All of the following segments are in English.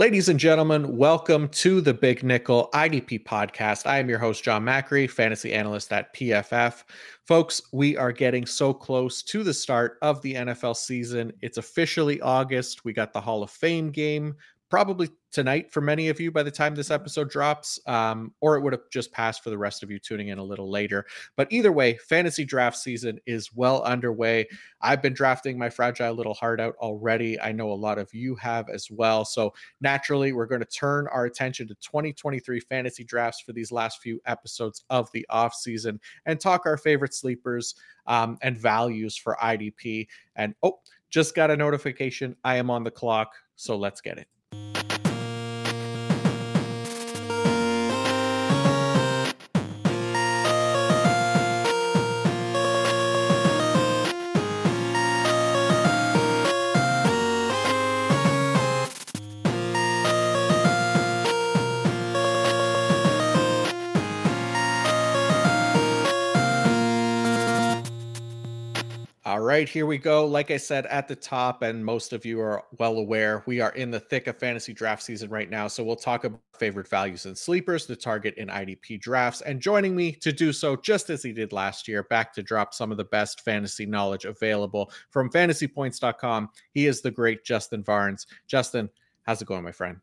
Ladies and gentlemen, welcome to the Big Nickel IDP podcast. I am your host, Jon Macri, fantasy analyst at PFF. Folks, we are getting so close to the start of the NFL season. It's officially August. We got the Hall of Fame game probably tonight for many of you by the time this episode drops, um, or it would have just passed for the rest of you tuning in a little later. But either way, fantasy draft season is well underway. I've been drafting my fragile little heart out already. I know a lot of you have as well. So naturally, we're going to turn our attention to 2023 fantasy drafts for these last few episodes of the off season and talk our favorite sleepers um, and values for IDP. And oh, just got a notification. I am on the clock. So let's get it. Right, here we go. Like I said at the top, and most of you are well aware, we are in the thick of fantasy draft season right now. So we'll talk about favorite values and sleepers to target in IDP drafts. And joining me to do so, just as he did last year, back to drop some of the best fantasy knowledge available from fantasypoints.com, he is the great Justin Varnes. Justin, how's it going, my friend?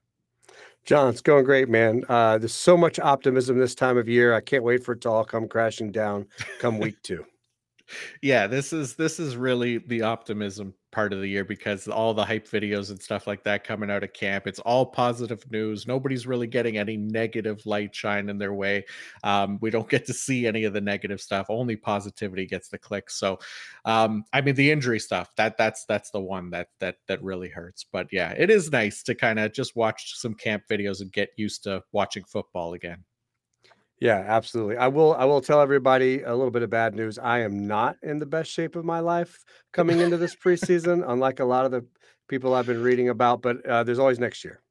Jon, it's going great, man. Uh, there's so much optimism this time of year. I can't wait for it to all come crashing down come week two yeah, this is this is really the optimism part of the year because all the hype videos and stuff like that coming out of camp, it's all positive news. Nobody's really getting any negative light shine in their way. Um, we don't get to see any of the negative stuff. Only positivity gets the clicks. So, um, I mean, the injury stuff that that's that's the one that that that really hurts. But yeah, it is nice to kind of just watch some camp videos and get used to watching football again. Yeah, absolutely. I will I will tell everybody a little bit of bad news. I am not in the best shape of my life coming into this preseason, unlike a lot of the people I've been reading about, but uh, there's always next year.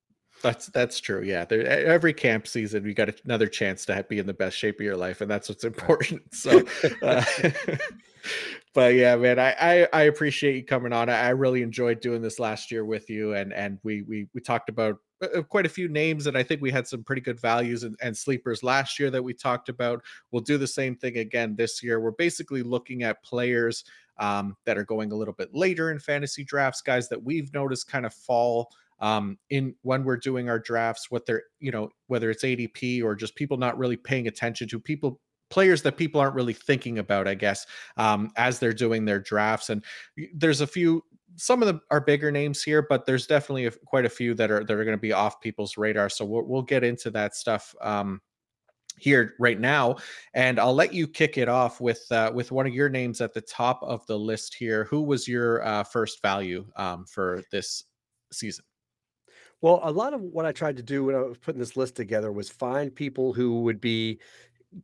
That's that's true. Yeah, there, every camp season you got another chance to be in the best shape of your life, and that's what's important. So, uh, but yeah, man, I, I, I appreciate you coming on. I, I really enjoyed doing this last year with you, and and we we we talked about quite a few names and i think we had some pretty good values and, and, sleepers last year that we talked about we'll do the same thing again this year we're basically looking at players um, that are going a little bit later in fantasy drafts guys that we've noticed kind of fall um, in when we're doing our drafts what they're you know whether it's adp or just people not really paying attention to people players that people aren't really thinking about, I guess, um, as they're doing their drafts. And there's a few some of them are bigger names here, but there's definitely a, quite a few that are that are going to be off people's radar. So we'll, we'll get into that stuff um, here right now, and I'll let you kick it off with uh, with one of your names at the top of the list here. Who was your uh, first value um, for this season? Well, a lot of what I tried to do when I was putting this list together was find people who would be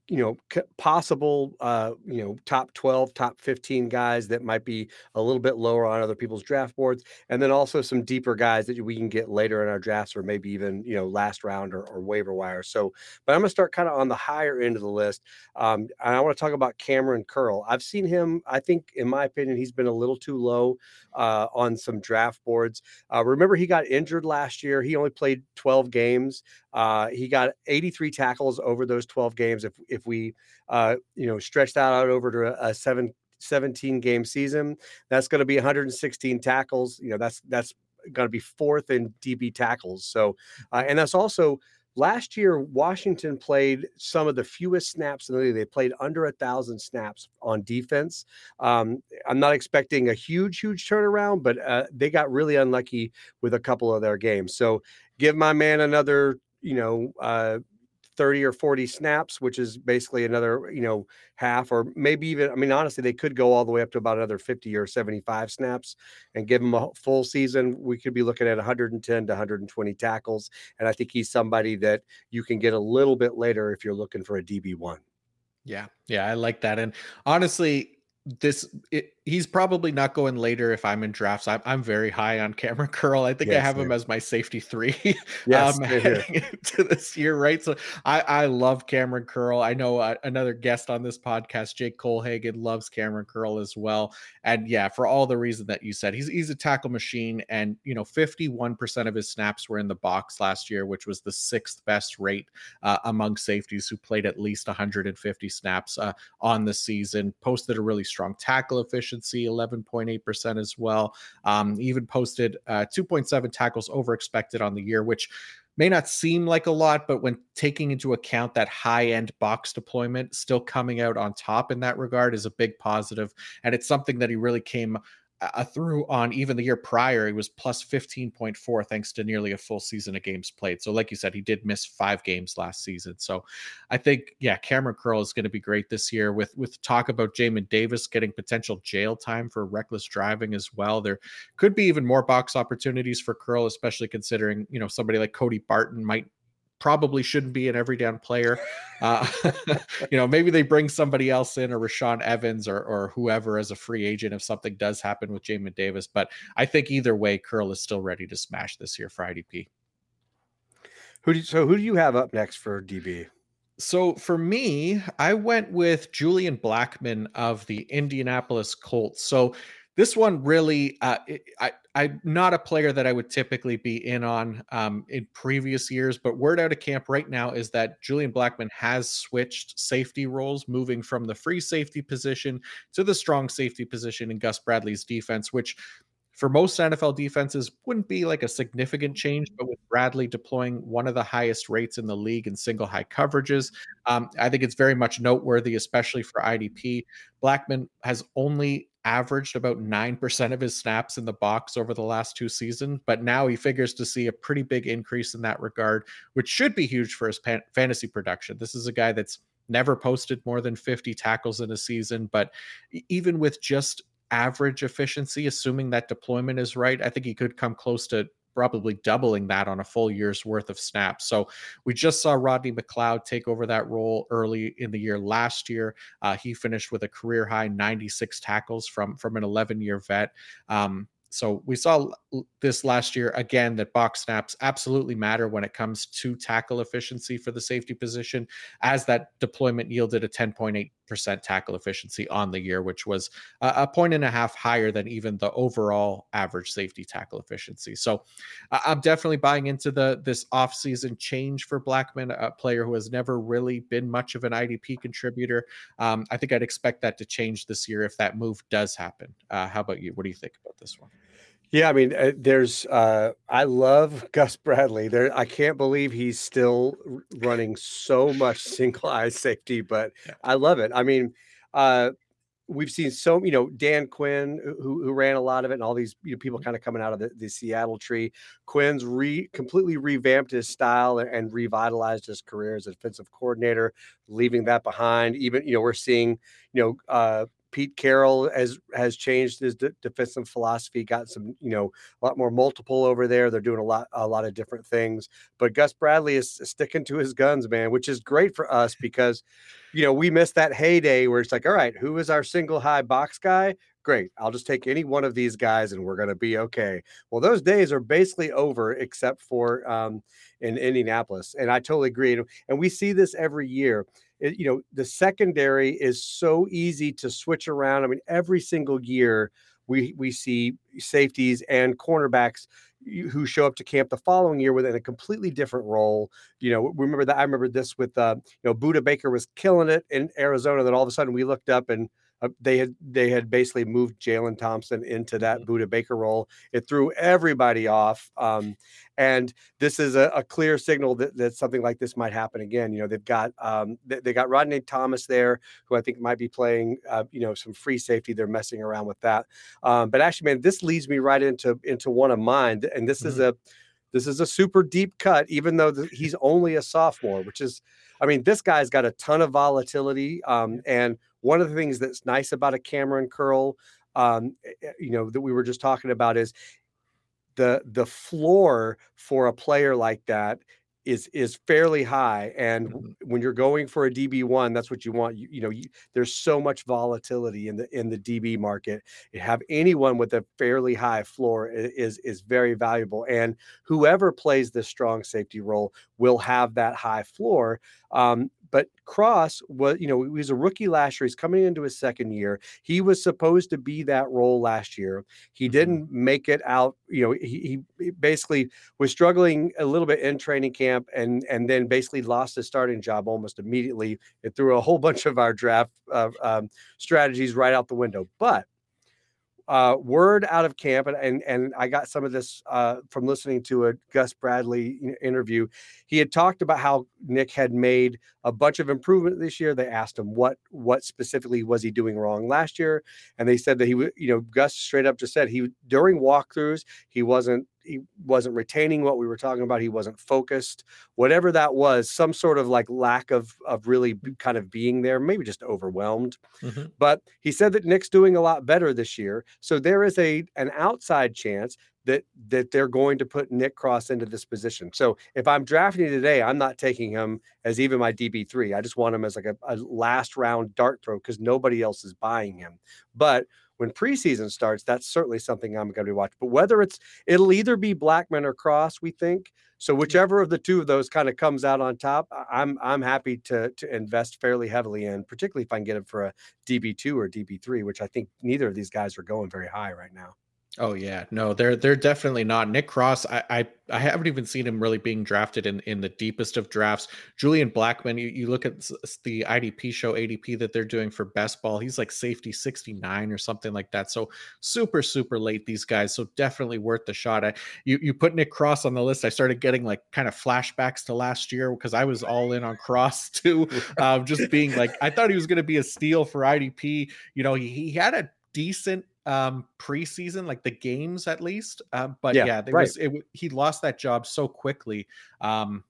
you know possible uh you know top 12 top 15 guys that might be a little bit lower on other people's draft boards and then also some deeper guys that we can get later in our drafts or maybe even you know last round or, or waiver wire. So but i'm going to start kind of on the higher end of the list um and i want to talk about Kamren Curl. I've seen him i think in my opinion he's been a little too low uh on some draft boards uh remember he got injured last year he only played 12 games uh he got 83 tackles over those 12 games if if we uh, you know stretch that out over to a, a seven 17 game season, that's going to be 116 tackles. You know, that's that's going to be fourth in DB tackles. So, uh, and that's also last year Washington played some of the fewest snaps in the league. They played under a thousand snaps on defense. Um, I'm not expecting a huge, huge turnaround, but uh, they got really unlucky with a couple of their games. So, give my man another, you know, uh, 30 or 40 snaps, which is basically another, you know, half or maybe even, I mean, honestly, they could go all the way up to about another 50 or 75 snaps and give him a full season. We could be looking at 110 to 120 tackles. And I think he's somebody that you can get a little bit later if you're looking for a DB1. Yeah. Yeah. I like that. And honestly, this, it, he's probably not going later if I'm in drafts. I'm, I'm very high on Kamren Curl. I think yes, I have him as my safety three yes, um, heading into this year, right? So I, I love Kamren Curl. I know uh, another guest on this podcast, Jake Colhagen, loves Kamren Curl as well. And yeah, for all the reason that you said, he's he's a tackle machine. And you know, 51% of his snaps were in the box last year, which was the sixth best rate uh, among safeties who played at least 150 snaps uh, on the season. Posted a really strong tackle efficiency, 11.8% as well. Um, even posted uh, 2.7 tackles over expected on the year, which may not seem like a lot, but when taking into account that high end box deployment, still coming out on top in that regard is a big positive. And it's something that he really came uh, through on even the year prior, he was plus 15.4 thanks to nearly a full season of games played. So, like you said, he did miss five games last season. So, I think, yeah, Kamren Curl is going to be great this year with with talk about Jamin Davis getting potential jail time for reckless driving as well. There could be even more box opportunities for Curl, especially considering, you know, somebody like Cody Barton might probably shouldn't be an every down player. Uh, you know, maybe they bring somebody else in, or Rashaan Evans, or or whoever as a free agent if something does happen with Jamin Davis. But I think either way, Curl is still ready to smash this year for IDP. Who do you, so who do you have up next for DB? So for me, I went with Julian Blackmon of the Indianapolis Colts. So this one really, uh, I, I'm not a player that I would typically be in on um, in previous years, but word out of camp right now is that Julian Blackmon has switched safety roles, moving from the free safety position to the strong safety position in Gus Bradley's defense, which for most NFL defenses wouldn't be like a significant change, but with Bradley deploying one of the highest rates in the league in single high coverages, um, I think it's very much noteworthy, especially for IDP. Blackmon has only averaged about 9% of his snaps in the box over the last two seasons, but now he figures to see a pretty big increase in that regard, which should be huge for his pan- fantasy production. This is a guy that's never posted more than 50 tackles in a season, but even with just average efficiency, assuming that deployment is right, I think he could come close to probably doubling that on a full year's worth of snaps. So we just saw Rodney McLeod take over that role early in the year last year. Uh, he finished with a career high 96 tackles from from an 11 year vet. Um, so we saw this last year again that box snaps absolutely matter when it comes to tackle efficiency for the safety position, as that deployment yielded a 10.8% tackle efficiency on the year, which was a point and a half higher than even the overall average safety tackle efficiency. So I'm definitely buying into the this offseason change for Blackmon, a player who has never really been much of an IDP contributor. Um, I think I'd expect that to change this year if that move does happen. Uh, how about you? What do you think about this one? Yeah, I mean, uh, there's. Uh, I love Gus Bradley. There, I can't believe he's still running so much single eye safety, but. I love it. I mean, uh, we've seen so you know Dan Quinn who, who ran a lot of it, and all these you know, people kind of coming out of the, the Seattle tree. Quinn's re completely revamped his style and revitalized his career as a defensive coordinator, leaving that behind. Even you know we're seeing you know. Uh, Pete Carroll has has changed his de- defensive philosophy, got some, you know, a lot more multiple over there. They're doing a lot a lot of different things. But Gus Bradley is sticking to his guns, man, which is great for us because, you know, we missed that heyday where it's like, all right, who is our single high box guy? Great. I'll just take any one of these guys and we're going to be okay. Well, those days are basically over except for um, in Indianapolis. And I totally agree. And we see this every year it, you know, the secondary is so easy to switch around. I mean, every single year we we see safeties and cornerbacks who show up to camp the following year within a completely different role. You know, remember that I remember this with uh, you know, Budda Baker was killing it in Arizona. Then all of a sudden we looked up and uh, they had they had basically moved Jalen Thompson into that mm-hmm. Budda Baker role. It threw everybody off, um, and this is a, a, clear signal that, that something like this might happen again. You know, they've got um, they, they, got Rodney Thomas there, who I think might be playing, uh, you know, some free safety. They're messing around with that, um, but actually, man, this leads me right into into one of mine, and this mm-hmm. is a this is a super deep cut, even though the, he's only a sophomore, which is, I mean, this guy's got a ton of volatility. Um, and one of the things that's nice about a Kamren Curl, um, eh, eh, you know, that we were just talking about is the the floor for a player like that is is fairly high and Mhm. when you're going for a db1 that's what you want you, you know you, there's so much volatility in the in the db market you have anyone with a fairly high floor is is very valuable and whoever plays this strong safety role will have that high floor um, but cross was you know he was a rookie last year he's coming into his second year he was supposed to be that role last year he Mhm. didn't make it out you know he, he- he basically was struggling a little bit in training camp and and then basically lost his starting job almost immediately. It threw a whole bunch of our draft uh, um, strategies right out the window. But uh, word out of camp, and, and and I got some of this uh, from listening to a Gus Bradley interview. He had talked about how Nick had made a bunch of improvement this year. They asked him what what specifically was he doing wrong last year, and they said that he would, you know, Gus straight up just said he during walkthroughs he wasn't he wasn't retaining what we were talking about. He wasn't focused, whatever that was, some sort of like lack of of really kind of being there, maybe just overwhelmed. Mhm. But he said that Nick's doing a lot better this year, so there is a an outside chance that that they're going to put Nick Cross into this position. So if I'm drafting today, I'm not taking him as even my DB three. I just want him as like a, a last round dart throw because nobody else is buying him. But when preseason starts, that's certainly something I'm going to be watching. But whether it's it'll either be Blackmon or Cross, we think. So mm-hmm. whichever of the two of those kind of comes out on top, I'm I'm happy to to invest fairly heavily in, particularly if I can get him for a DB two or DB three, which I think neither of these guys are going very high right now. Oh yeah, no, they're they're definitely not. Nick Cross, I, I I haven't even seen him really being drafted in in the deepest of drafts. Julian Blackmon, you, you look at the IDP show ADP that they're doing for best ball, he's like safety 69 or something like that. So super super late these guys. So definitely worth the shot. I you you put Nick Cross on the list. I started getting like kind of flashbacks to last year because I was all in on Cross too. Um, just being like I thought he was going to be a steal for IDP. You know, he, he had a decent um preseason like the games at least um but Yeah, yeah, there right. was it, he lost that job so quickly um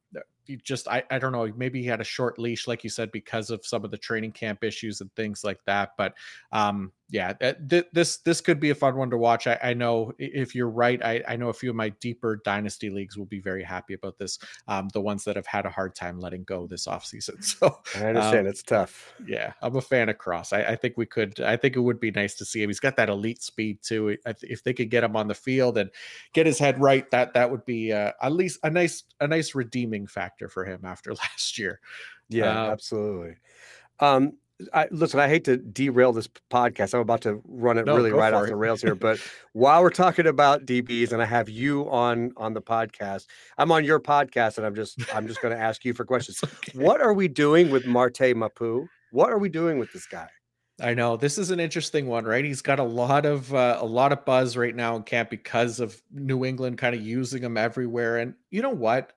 he just I, I don't know maybe he had a short leash like you said because of some of the training camp issues and things like that but um yeah th- this this could be a fun one to watch i, I know if you're right I, I know a few of my deeper dynasty leagues will be very happy about this um the ones that have had a hard time letting go this offseason so I understand um, it's tough. yeah, I'm a fan of Cross. I, I think we could. I think it would be nice to see him. He's got that elite speed too. If they could get him on the field and get his head right, that that would be uh, at least a nice a nice redeeming factor for him after last year. Yeah, Uh, absolutely. Um, I listen, I hate to derail this podcast. I'm about to run it No, really right off it. the rails here. But while we're talking about DBs and I have you on on the podcast, I'm on your podcast and I'm just I'm just going to ask you for questions. Okay. What are we doing with Marte Mapu? What are we doing with this guy? I know this is an interesting one, right? He's got a lot of uh, a lot of buzz right now in camp because of New England kind of using him everywhere. And you know what?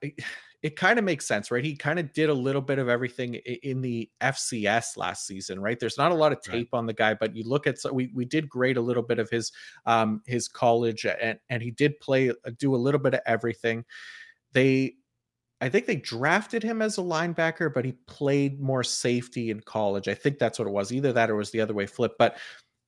It, kind of makes sense, right? He kind of did a little bit of everything in the FCS last season, right? There's not a lot of Right. tape on the guy, but you look at so we we did grade a little bit of his um his college and and he did play uh, do a little bit of everything. They I think they drafted him as a linebacker, but he played more safety in college. I think that's what it was. Either that or it was the other way flip. But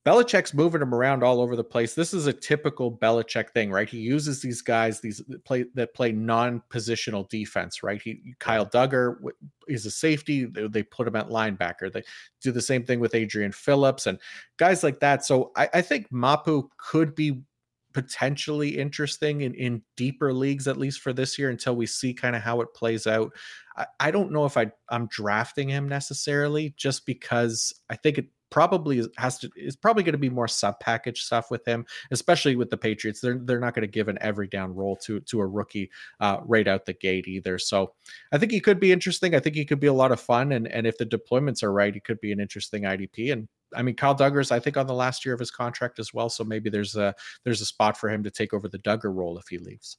Belichick's moving him around all over the place. This is a typical Belichick thing, right? He uses these guys, these that play that play non-positional defense, right? He Kyle Dugger is a safety. They, put him at linebacker. They do the same thing with Adrian Phillips and guys like that. So I, I think Mapu could be potentially interesting in, in deeper leagues, at least for this year, until we see kind of how it plays out. I, I don't know if I I'm drafting him necessarily, just because I think it probably has to is probably going to be more sub package stuff with him, especially with the Patriots. They're they're not going to give an every down role to to a rookie uh, right out the gate either. So I think he could be interesting. I think he could be a lot of fun, and and if the deployments are right, he could be an interesting IDP. And I mean, Kyle Dugger's, I think on the last year of his contract as well. So maybe there's a there's a spot for him to take over the Dugger role if he leaves.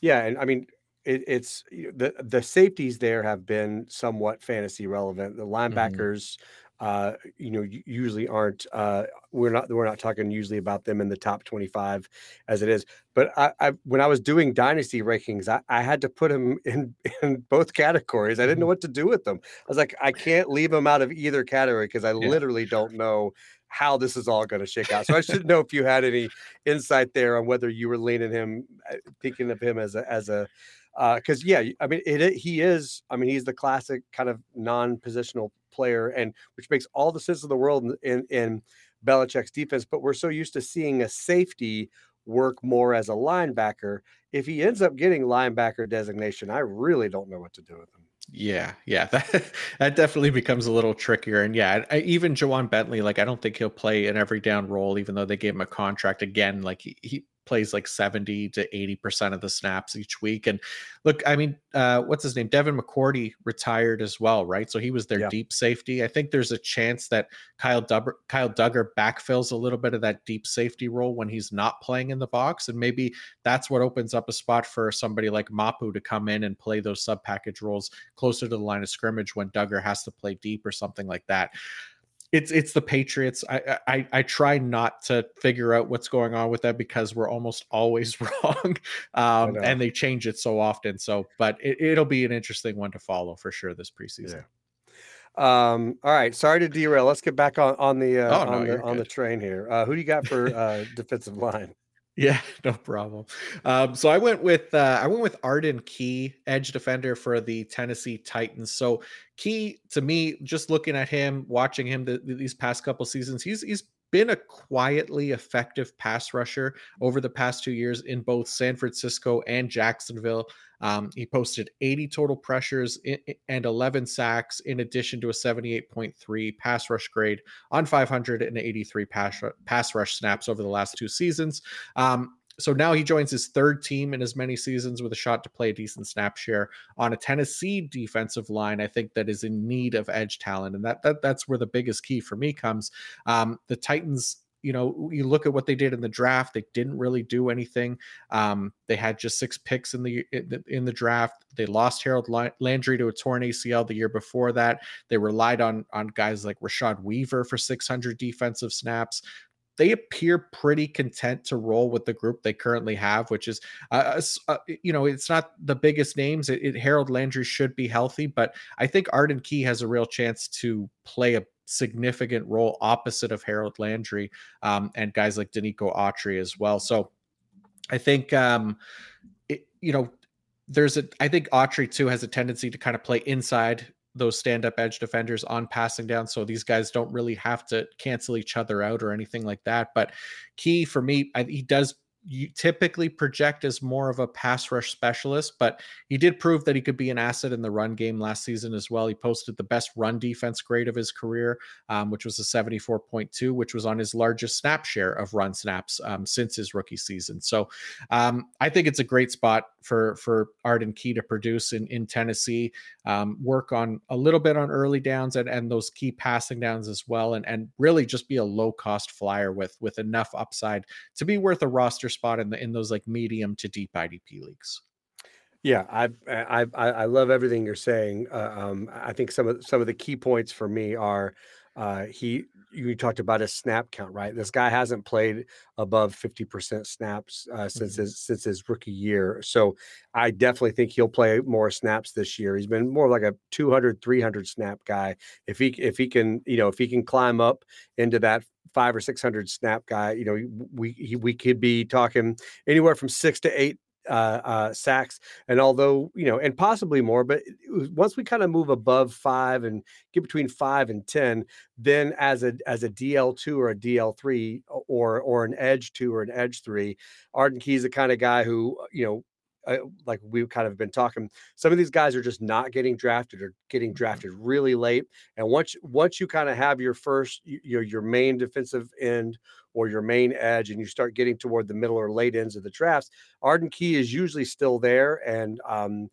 Yeah, and I mean it, it's the the safeties there have been somewhat fantasy relevant. The linebackers, uh, you know, usually aren't. Uh, we're not we're not talking usually about them in the top twenty five as it is. But I, I when I was doing dynasty rankings, I, I had to put them in in both categories. I didn't know what to do with them. I was like, I can't leave them out of either category because I literally don't know how this is all going to shake out. So I should know if you had any insight there on whether you were leaning him, uh, thinking of him as a as a because uh, yeah, I mean it, he is. I mean he's the classic kind of non-positional player, and which makes all the sense of the world in, in, in Belichick's defense. But we're so used to seeing a safety work more as a linebacker. If he ends up getting linebacker designation, I really don't know what to do with him. Yeah, yeah, that that definitely becomes a little trickier. And yeah, I, even Ja'Whaun Bentley, like I don't think he'll play an every down role, even though they gave him a contract again. Like he, he plays like 70 to 80% of the snaps each week. And look, I mean, uh, what's his name? Devin McCourty retired as well, right? So he was their yeah. deep safety. I think there's a chance that Kyle Dugger, Kyle Dugger backfills a little bit of that deep safety role when he's not playing in the box. And maybe that's what opens up a spot for somebody like Mapu to come in and play those sub package roles closer to the line of scrimmage when Dugger has to play deep or something like that it's it's the Patriots. I, I I try not to figure out what's going on with that because we're almost always wrong, um, and they change it so often. So, but it, will be an interesting one to follow for sure this preseason. Yeah. Um. All right. Sorry to derail. Let's get back on on the uh, oh, on the on the train here. Uh, who do you got for uh, defensive line? Yeah, no problem. Um, so I went with uh, I went with Arden Key, edge defender for the Tennessee Titans. So Key to me, just looking at him, watching him the, these past couple seasons, he's he's been a quietly effective pass rusher over the past two years in both San Francisco and Jacksonville. Um, he posted 80 total pressures and 11 sacks, in addition to a 78.3 pass rush grade on 583 pass, rush snaps over the last two seasons. Um, so now he joins his third team in as many seasons with a shot to play a decent snap share on a Tennessee defensive line. I think that is in need of edge talent, and that, that that's where the biggest key for me comes. Um, the Titans you know, you look at what they did in the draft; they didn't really do anything. Um, they had just six picks in the in the draft. They lost Harold Landry to a torn ACL the year before that. They relied on on guys like Rashad Weaver for 600 defensive snaps they appear pretty content to roll with the group they currently have, which is, uh, uh, you know, it's not the biggest names. It, it, Harold Landry should be healthy, but I think Arden Key has a real chance to play a significant role opposite of Harold Landry um, and guys like Denico Autry as well. So I think, um, it, you know, there's a, I think Autry too has a tendency to kind of play inside those stand up edge defenders on passing down. So these guys don't really have to cancel each other out or anything like that. But key for me, I, he does you typically project as more of a pass rush specialist, but he did prove that he could be an asset in the run game last season as well. He posted the best run defense grade of his career, um, which was a 74.2, which was on his largest snap share of run snaps um, since his rookie season. So um, I think it's a great spot for for Arden Key to produce in in Tennessee. Um, work on a little bit on early downs and and those key passing downs as well, and and really just be a low cost flyer with with enough upside to be worth a roster spot in the in those like medium to deep IDP leagues. Yeah, I I I love everything you're saying. Uh, um, I think some of some of the key points for me are uh, he you talked about his snap count, right? This guy hasn't played above 50% snaps uh, since mm-hmm. his since his rookie year. So I definitely think he'll play more snaps this year. He's been more like a 200 300 snap guy. If he if he can, you know, if he can climb up into that five or six hundred snap guy. You know, we we could be talking anywhere from six to eight uh, uh, sacks, and although you know, and possibly more, but once we kind of move above five and get between five and ten, then as a as a DL two or a DL three or or an edge two or an edge three, Arden Key's the kind of guy who you know like we've kind of been talking, some of these guys are just not getting drafted or getting mm-hmm. drafted really late. And once once you kind of have your first your your main defensive end or your main edge, and you start getting toward the middle or late ends of the drafts, Arden Key is usually still there, and um,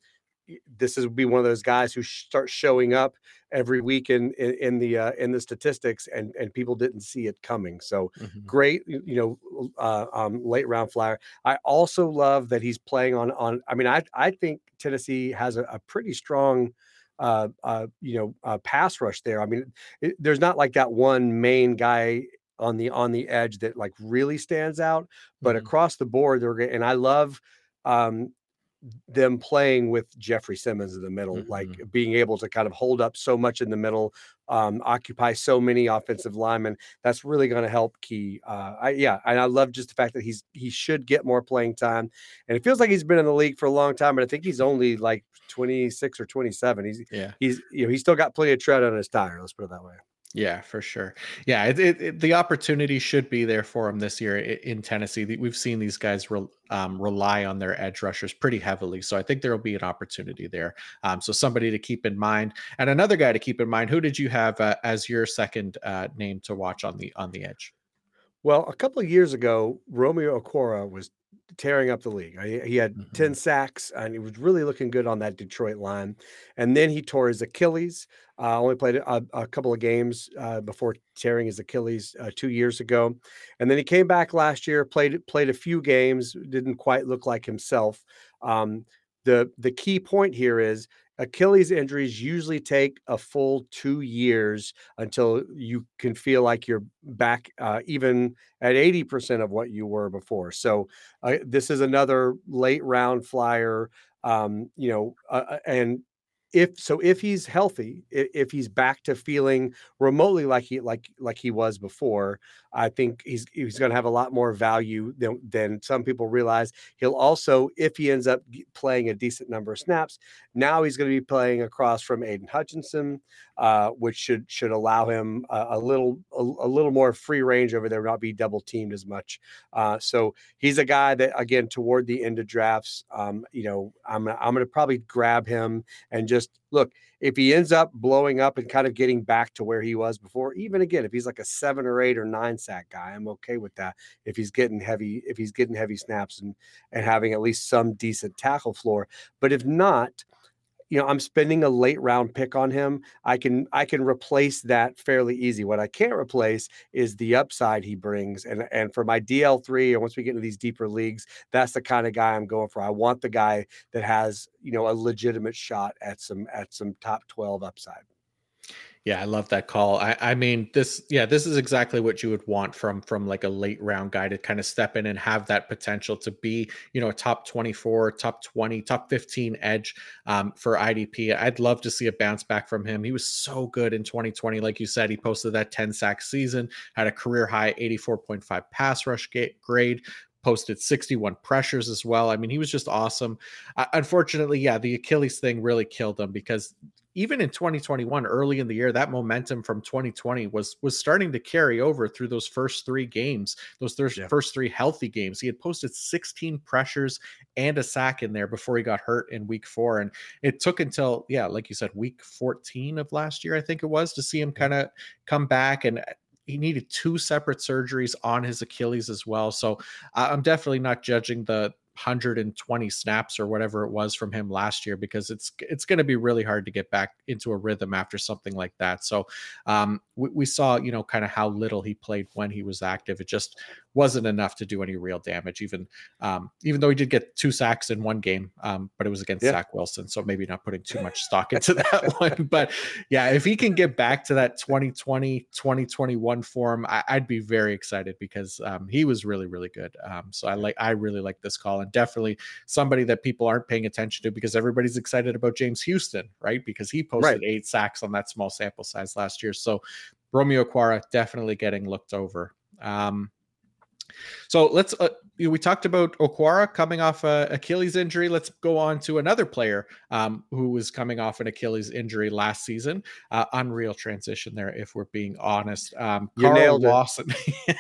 this is be one of those guys who start showing up every week in in, in the uh, in the statistics, and and people didn't see it coming. So mm-hmm. great, you know, uh, um, late round flyer. I also love that he's playing on on. I mean, I I think Tennessee has a, a pretty strong. Uh, uh, you know, uh, pass rush there. I mean, it, there's not like that one main guy on the on the edge that like really stands out, but mm-hmm. across the board, they're and I love um, them playing with Jeffrey Simmons in the middle, mm-hmm. like being able to kind of hold up so much in the middle, um, occupy so many offensive linemen. That's really going to help Key. Uh, I, yeah, and I love just the fact that he's he should get more playing time, and it feels like he's been in the league for a long time. But I think he's only like 26 or 27. He's yeah, he's you know he's still got plenty of tread on his tire. Let's put it that way. Yeah, for sure. Yeah, it, it, it, the opportunity should be there for him this year in Tennessee. We've seen these guys re, um, rely on their edge rushers pretty heavily, so I think there will be an opportunity there. Um, so somebody to keep in mind, and another guy to keep in mind. Who did you have uh, as your second uh, name to watch on the on the edge? Well, a couple of years ago, Romeo Okwara was tearing up the league. He had mm-hmm. 10 sacks and he was really looking good on that Detroit line. And then he tore his Achilles. Uh, only played a, a, couple of games uh, before tearing his Achilles uh, two years ago. And then he came back last year, played played a few games, didn't quite look like himself. Um, the the key point here is Achilles injuries usually take a full two years until you can feel like you're back, uh, even at 80% of what you were before. So, uh, this is another late round flyer. Um, you know, uh, uh and if so if he's healthy if he's back to feeling remotely like he like like he was before i think he's he's going to have a lot more value than than some people realize. He'll also if he ends up playing a decent number of snaps now he's going to be playing across from Aidan Hutchinson uh, which should should allow him a, a little a, a, little more free range over there not be double teamed as much. Uh, so he's a guy that again toward the end of drafts um, you know i'm i'm going to probably grab him and just just look, if he ends up blowing up and kind of getting back to where he was before, even again, if he's like a seven or eight or nine sack guy, I'm okay with that. If he's getting heavy, if he's getting heavy snaps and and having at least some decent tackle floor. But if not, you know i'm spending a late round pick on him i can i can replace that fairly easy. What i can't replace is the upside he brings and and for my dl3 or once we get into these deeper leagues that's the kind of guy i'm going for. I want the guy that has you know a legitimate shot at some at some top 12 upside yeah, I love that call. I, I mean, this, yeah, this is exactly what you would want from from like a late round guy to kind of step in and have that potential to be, you know, a top 24, top 20, top 15 edge um, for IDP. I'd love to see a bounce back from him. He was so good in 2020. Like you said, he posted that 10 sack season, had a career high 84.5 pass rush grade, posted 61 pressures as well. I mean, he was just awesome. Uh, unfortunately, yeah, the Achilles thing really killed him because even in 2021 early in the year that momentum from 2020 was was starting to carry over through those first three games those thir- yeah. first three healthy games he had posted 16 pressures and a sack in there before he got hurt in week 4 and it took until yeah like you said week 14 of last year I think it was to see him kind of come back and uh, he needed two separate surgeries on his Achilles as well. So I'm definitely not judging the 120 snaps or whatever it was from him last year because it's it's going to be really hard to get back into a rhythm after something like that. So um, we, we saw you know kind of how little he played when he was active. It just wasn't enough to do any real damage. Even um, even though he did get two sacks in one game, um, but it was against yeah. Zach Wilson, so maybe not putting too much stock into that one. But yeah, if he can get back to that 2020 2021 form, I, would be very excited because um, he was really really good. Um, so I like I really like this call and definitely somebody that people aren't paying attention to because everybody's excited about James Houston, right? Because he posted right. eight sacks on that small sample size last year. So Romeo Okwara definitely getting looked over. Um, so let's uh, we talked about Okwara coming off a Achilles injury. Let's go on to another player um, who was coming off an Achilles injury last season. Uh, unreal transition there, if we're being honest. Um, you Carl Lawson,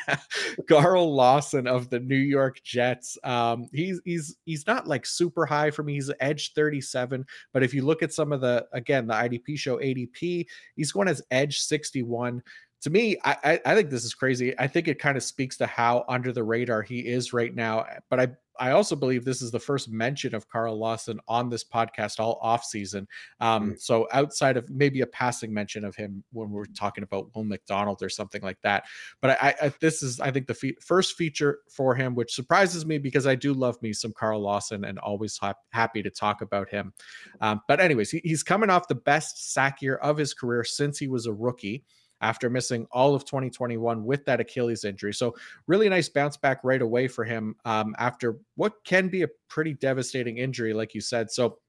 Carl Lawson of the New York Jets. Um, he's he's he's not like super high for me. He's edge 37, but if you look at some of the again the IDP show ADP, he's going as edge 61 to me, I, I think this is crazy. I think it kind of speaks to how under the radar he is right now. But I I also believe this is the first mention of Carl Lawson on this podcast all off season. Um, mm. So outside of maybe a passing mention of him when we're talking about Will McDonald or something like that. But I, I this is I think the fe- first feature for him, which surprises me because I do love me some Carl Lawson and always ha- happy to talk about him. Um, but anyways, he, he's coming off the best sack year of his career since he was a rookie. After missing all of 2021 with that Achilles injury. So, really nice bounce back right away for him um, after what can be a pretty devastating injury, like you said. So,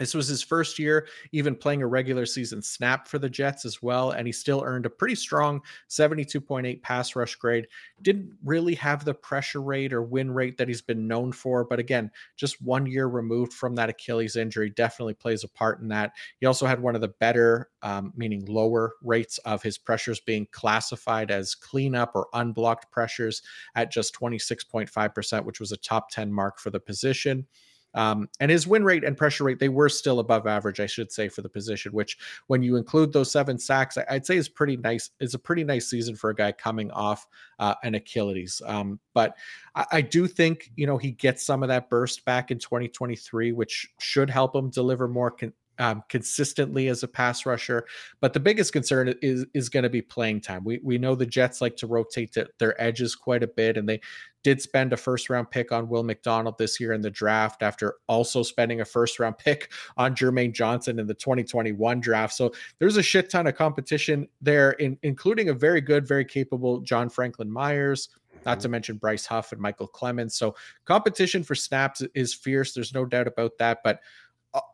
this was his first year, even playing a regular season snap for the Jets as well. And he still earned a pretty strong 72.8 pass rush grade. Didn't really have the pressure rate or win rate that he's been known for. But again, just one year removed from that Achilles injury definitely plays a part in that. He also had one of the better, um, meaning lower rates of his pressures being classified as cleanup or unblocked pressures at just 26.5%, which was a top 10 mark for the position. Um, and his win rate and pressure rate, they were still above average, I should say, for the position, which when you include those seven sacks, I'd say is pretty nice. It's a pretty nice season for a guy coming off uh, an Achilles. Um, but I, I, do think, you know, he gets some of that burst back in 2023, which should help him deliver more con- um, consistently as a pass rusher. But the biggest concern is is going to be playing time. We we know the Jets like to rotate to their edges quite a bit, and they did spend a first round pick on Will McDonald this year in the draft after also spending a first round pick on Jermaine Johnson in the 2021 draft. So there's a shit ton of competition there, in, including a very good, very capable John Franklin Myers. Not to mm-hmm. mention Bryce Huff and Micheal Clemons. So competition for snaps is fierce. There's no doubt about that. But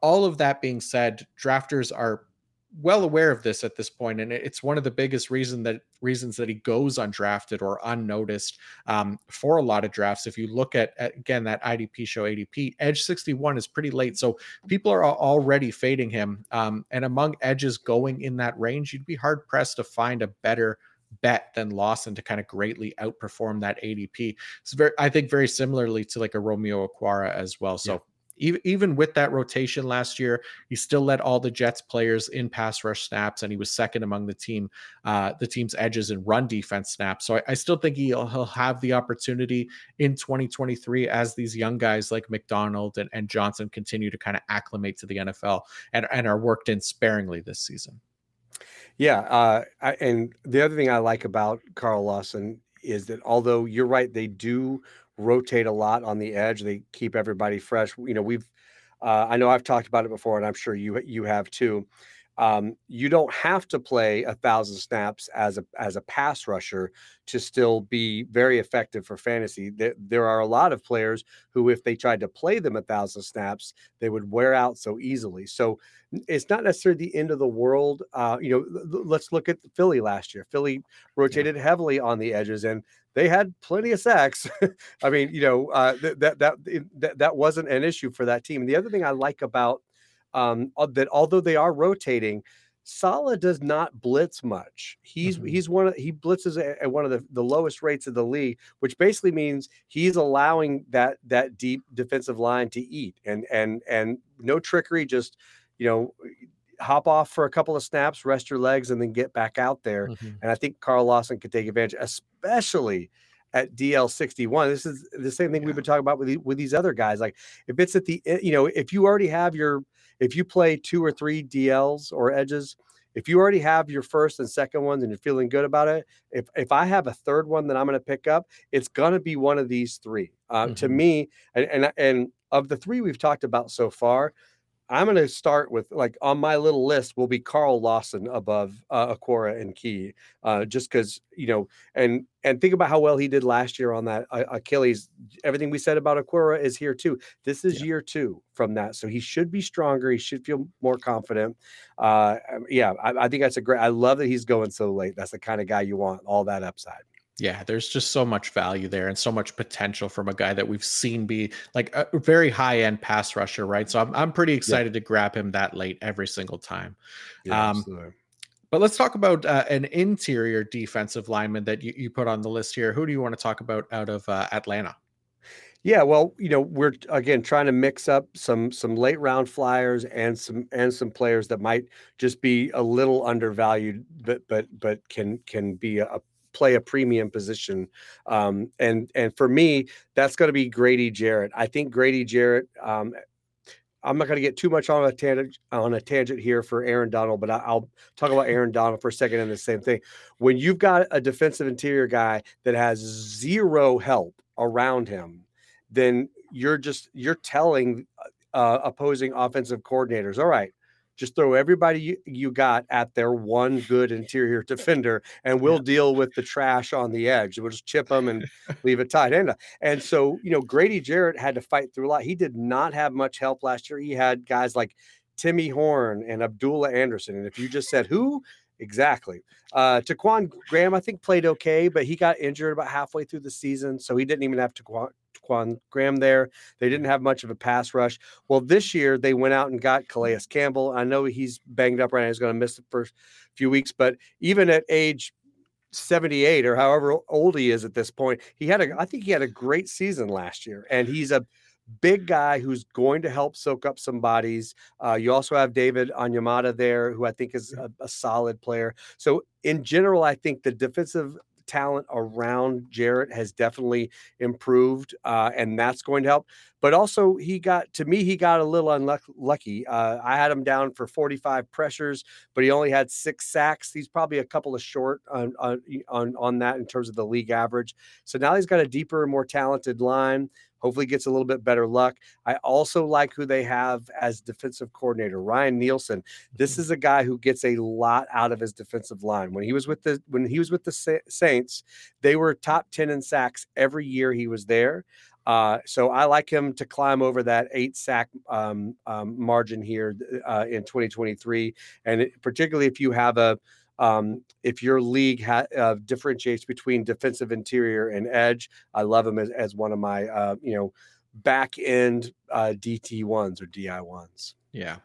all of that being said, drafters are well aware of this at this point, and it's one of the biggest reason that reasons that he goes undrafted or unnoticed um, for a lot of drafts. If you look at, again that IDP show ADP, Edge 61 is pretty late, so people are already fading him. Um, and among edges going in that range, you'd be hard pressed to find a better bet than Lawson to kind of greatly outperform that ADP. It's very, I think, very similarly to like a Romeo Okwara as well. So. Yeah even with that rotation last year, he still led all the Jets players in pass rush snaps, and he was second among the team, uh, the team's edges in run defense snaps. So I, I still think he'll, he'll have the opportunity in 2023 as these young guys like McDonald and, and Johnson continue to kind of acclimate to the NFL and, and are worked in sparingly this season. Yeah, uh, I, and the other thing I like about Carl Lawson is that although you're right, they do rotate a lot on the edge. They keep everybody fresh. You know, we've uh, I know I've talked about it before, and I'm sure you you have too. Um, you don't have to play a thousand snaps as a as a pass rusher to still be very effective for fantasy. There, there are a lot of players who, if they tried to play them a thousand snaps, they would wear out so easily. So it's not necessarily the end of the world. Uh, you know, let's look at Philly last year. Philly rotated yeah. heavily on the edges, and they had plenty of sacks. I mean, you know, uh, that, that that that that wasn't an issue for that team. And the other thing I like about um, that, although they are rotating, Saleh does not blitz much. He's mm-hmm. he's one of he blitzes at, at, one of the, the lowest rates of the league, which basically means he's allowing that that deep defensive line to eat and and and no trickery, just you know hop off for a couple of snaps, rest your legs, and then get back out there. Mm-hmm. And I think Carl Lawson could take advantage, especially at DL 61. This is the same thing yeah. we've been talking about with, the, with these other guys. Like if it's at the, eh, you know, if you already have your, if you play two or three DLs or edges, if you already have your first and second ones and you're feeling good about it, if if I have a third one that I'm going to pick up, it's going to be one of these three. Uh, mm-hmm. To me, and, and and of the three we've talked about so far, I'm going to start with like on my little list will be Carl Lawson above uh, Okwara and Key, uh, just because you know, and and think about how well he did last year on that uh, Achilles. Everything we said about Okwara is here too. This is yeah. year two from that, so he should be stronger. He should feel more confident. Uh, um, yeah, I, I think that's a great. I love that he's going so late. That's the kind of guy you want. All that upside. Yeah, there's just so much value there and so much potential from a guy that we've seen be like a very high end pass rusher, right? So I'm I'm pretty excited yeah. to grab him that late every single time. Yeah, um, absolutely. But let's talk about uh, an interior defensive lineman that you, you put on the list here. Who do you want to talk about out of uh, Atlanta? Yeah, well, you know, we're again trying to mix up some some late round flyers and some and some players that might just be a little undervalued, but but but can can be a, play a premium position. Um, and and for me, that's going to be Grady Jarrett. I think Grady Jarrett. Um, I'm not going to get too much on a tangent on a tangent here for Aaron Donald, but I, will talk about Aaron Donald for a second and the same thing. When you've got a defensive interior guy that has zero help around him, then you're just you're telling uh, opposing offensive coordinators, all right, just throw everybody you, you got at their one good interior defender, and we'll yeah. deal with the trash on the edge. We'll just chip them and leave it tight end. And so, you know, Grady Jarrett had to fight through a lot. He did not have much help last year. He had guys like Timmy Horne and Abdullah Anderson. And if you just said who, exactly. Uh, Ta'Quon Graham, I think, played okay, but he got injured about halfway through the season. So he didn't even have Ta'Quon, Ta'Quon Graham there. They didn't have much of a pass rush. Well, this year they went out and got Calais Campbell. I know he's banged up right now. He's going to miss the first few weeks, but even at age 78 or however old he is at this point, he had a I think he had a great season last year. And he's a big guy who's going to help soak up some bodies. Uh, you also have David Onyemata there, who I think is a, a, solid player. So in general, I think the defensive talent around Jarrett has definitely improved, uh, and that's going to help. But also, he got to me, he got a little unlucky. Uh, I had him down for 45 pressures, but he only had six sacks. He's probably a couple of short on on on, on that in terms of the league average. So now he's got a deeper, and more talented line. Hopefully, gets a little bit better luck. I also like who they have as defensive coordinator, Ryan Nielsen. This mm-hmm. is a guy who gets a lot out of his defensive line. When he was with the when he was with the Saints, they were top ten in sacks every year he was there. Uh, so I like him to climb over that eight sack um, um, margin here uh, in 2023, and it, particularly if you have a um, if your league ha- uh, differentiates between defensive interior and edge, I love him as, as one of my uh, you know back end uh, DT ones or DI ones. Yeah,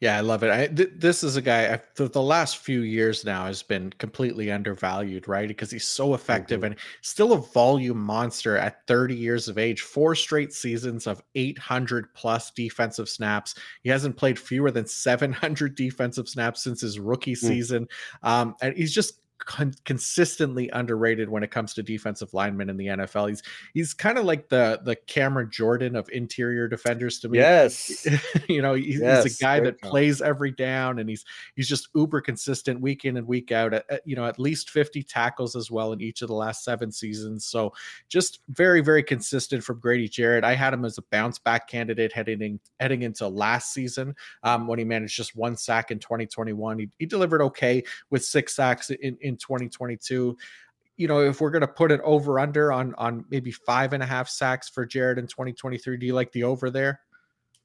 yeah, I love it. I, th- this is a guy I, the, the, last few years now has been completely undervalued, right? Because he's so effective mm-hmm. and still a volume monster at 30 years of age. Four straight seasons of 800 plus defensive snaps. He hasn't played fewer than 700 defensive snaps since his rookie mm. season, um, and he's just con- consistently underrated when it comes to defensive linemen in the NFL. He's he's kind of like the the Cameron Jordan of interior defenders to me. Yes, you know he's, yes, he's a guy that plays every down, and he's he's just uber consistent week in and week out. At, at, you know at least fifty tackles as well in each of the last seven seasons. So just very very consistent from Grady Jarrett. I had him as a bounce back candidate heading in, heading into last season um, when he managed just one sack in 2021. He, he delivered okay with six sacks in, in 2022 you know, if we're going to put it over under on on maybe five and a half sacks for Jarrett in 2023, do you like the over there?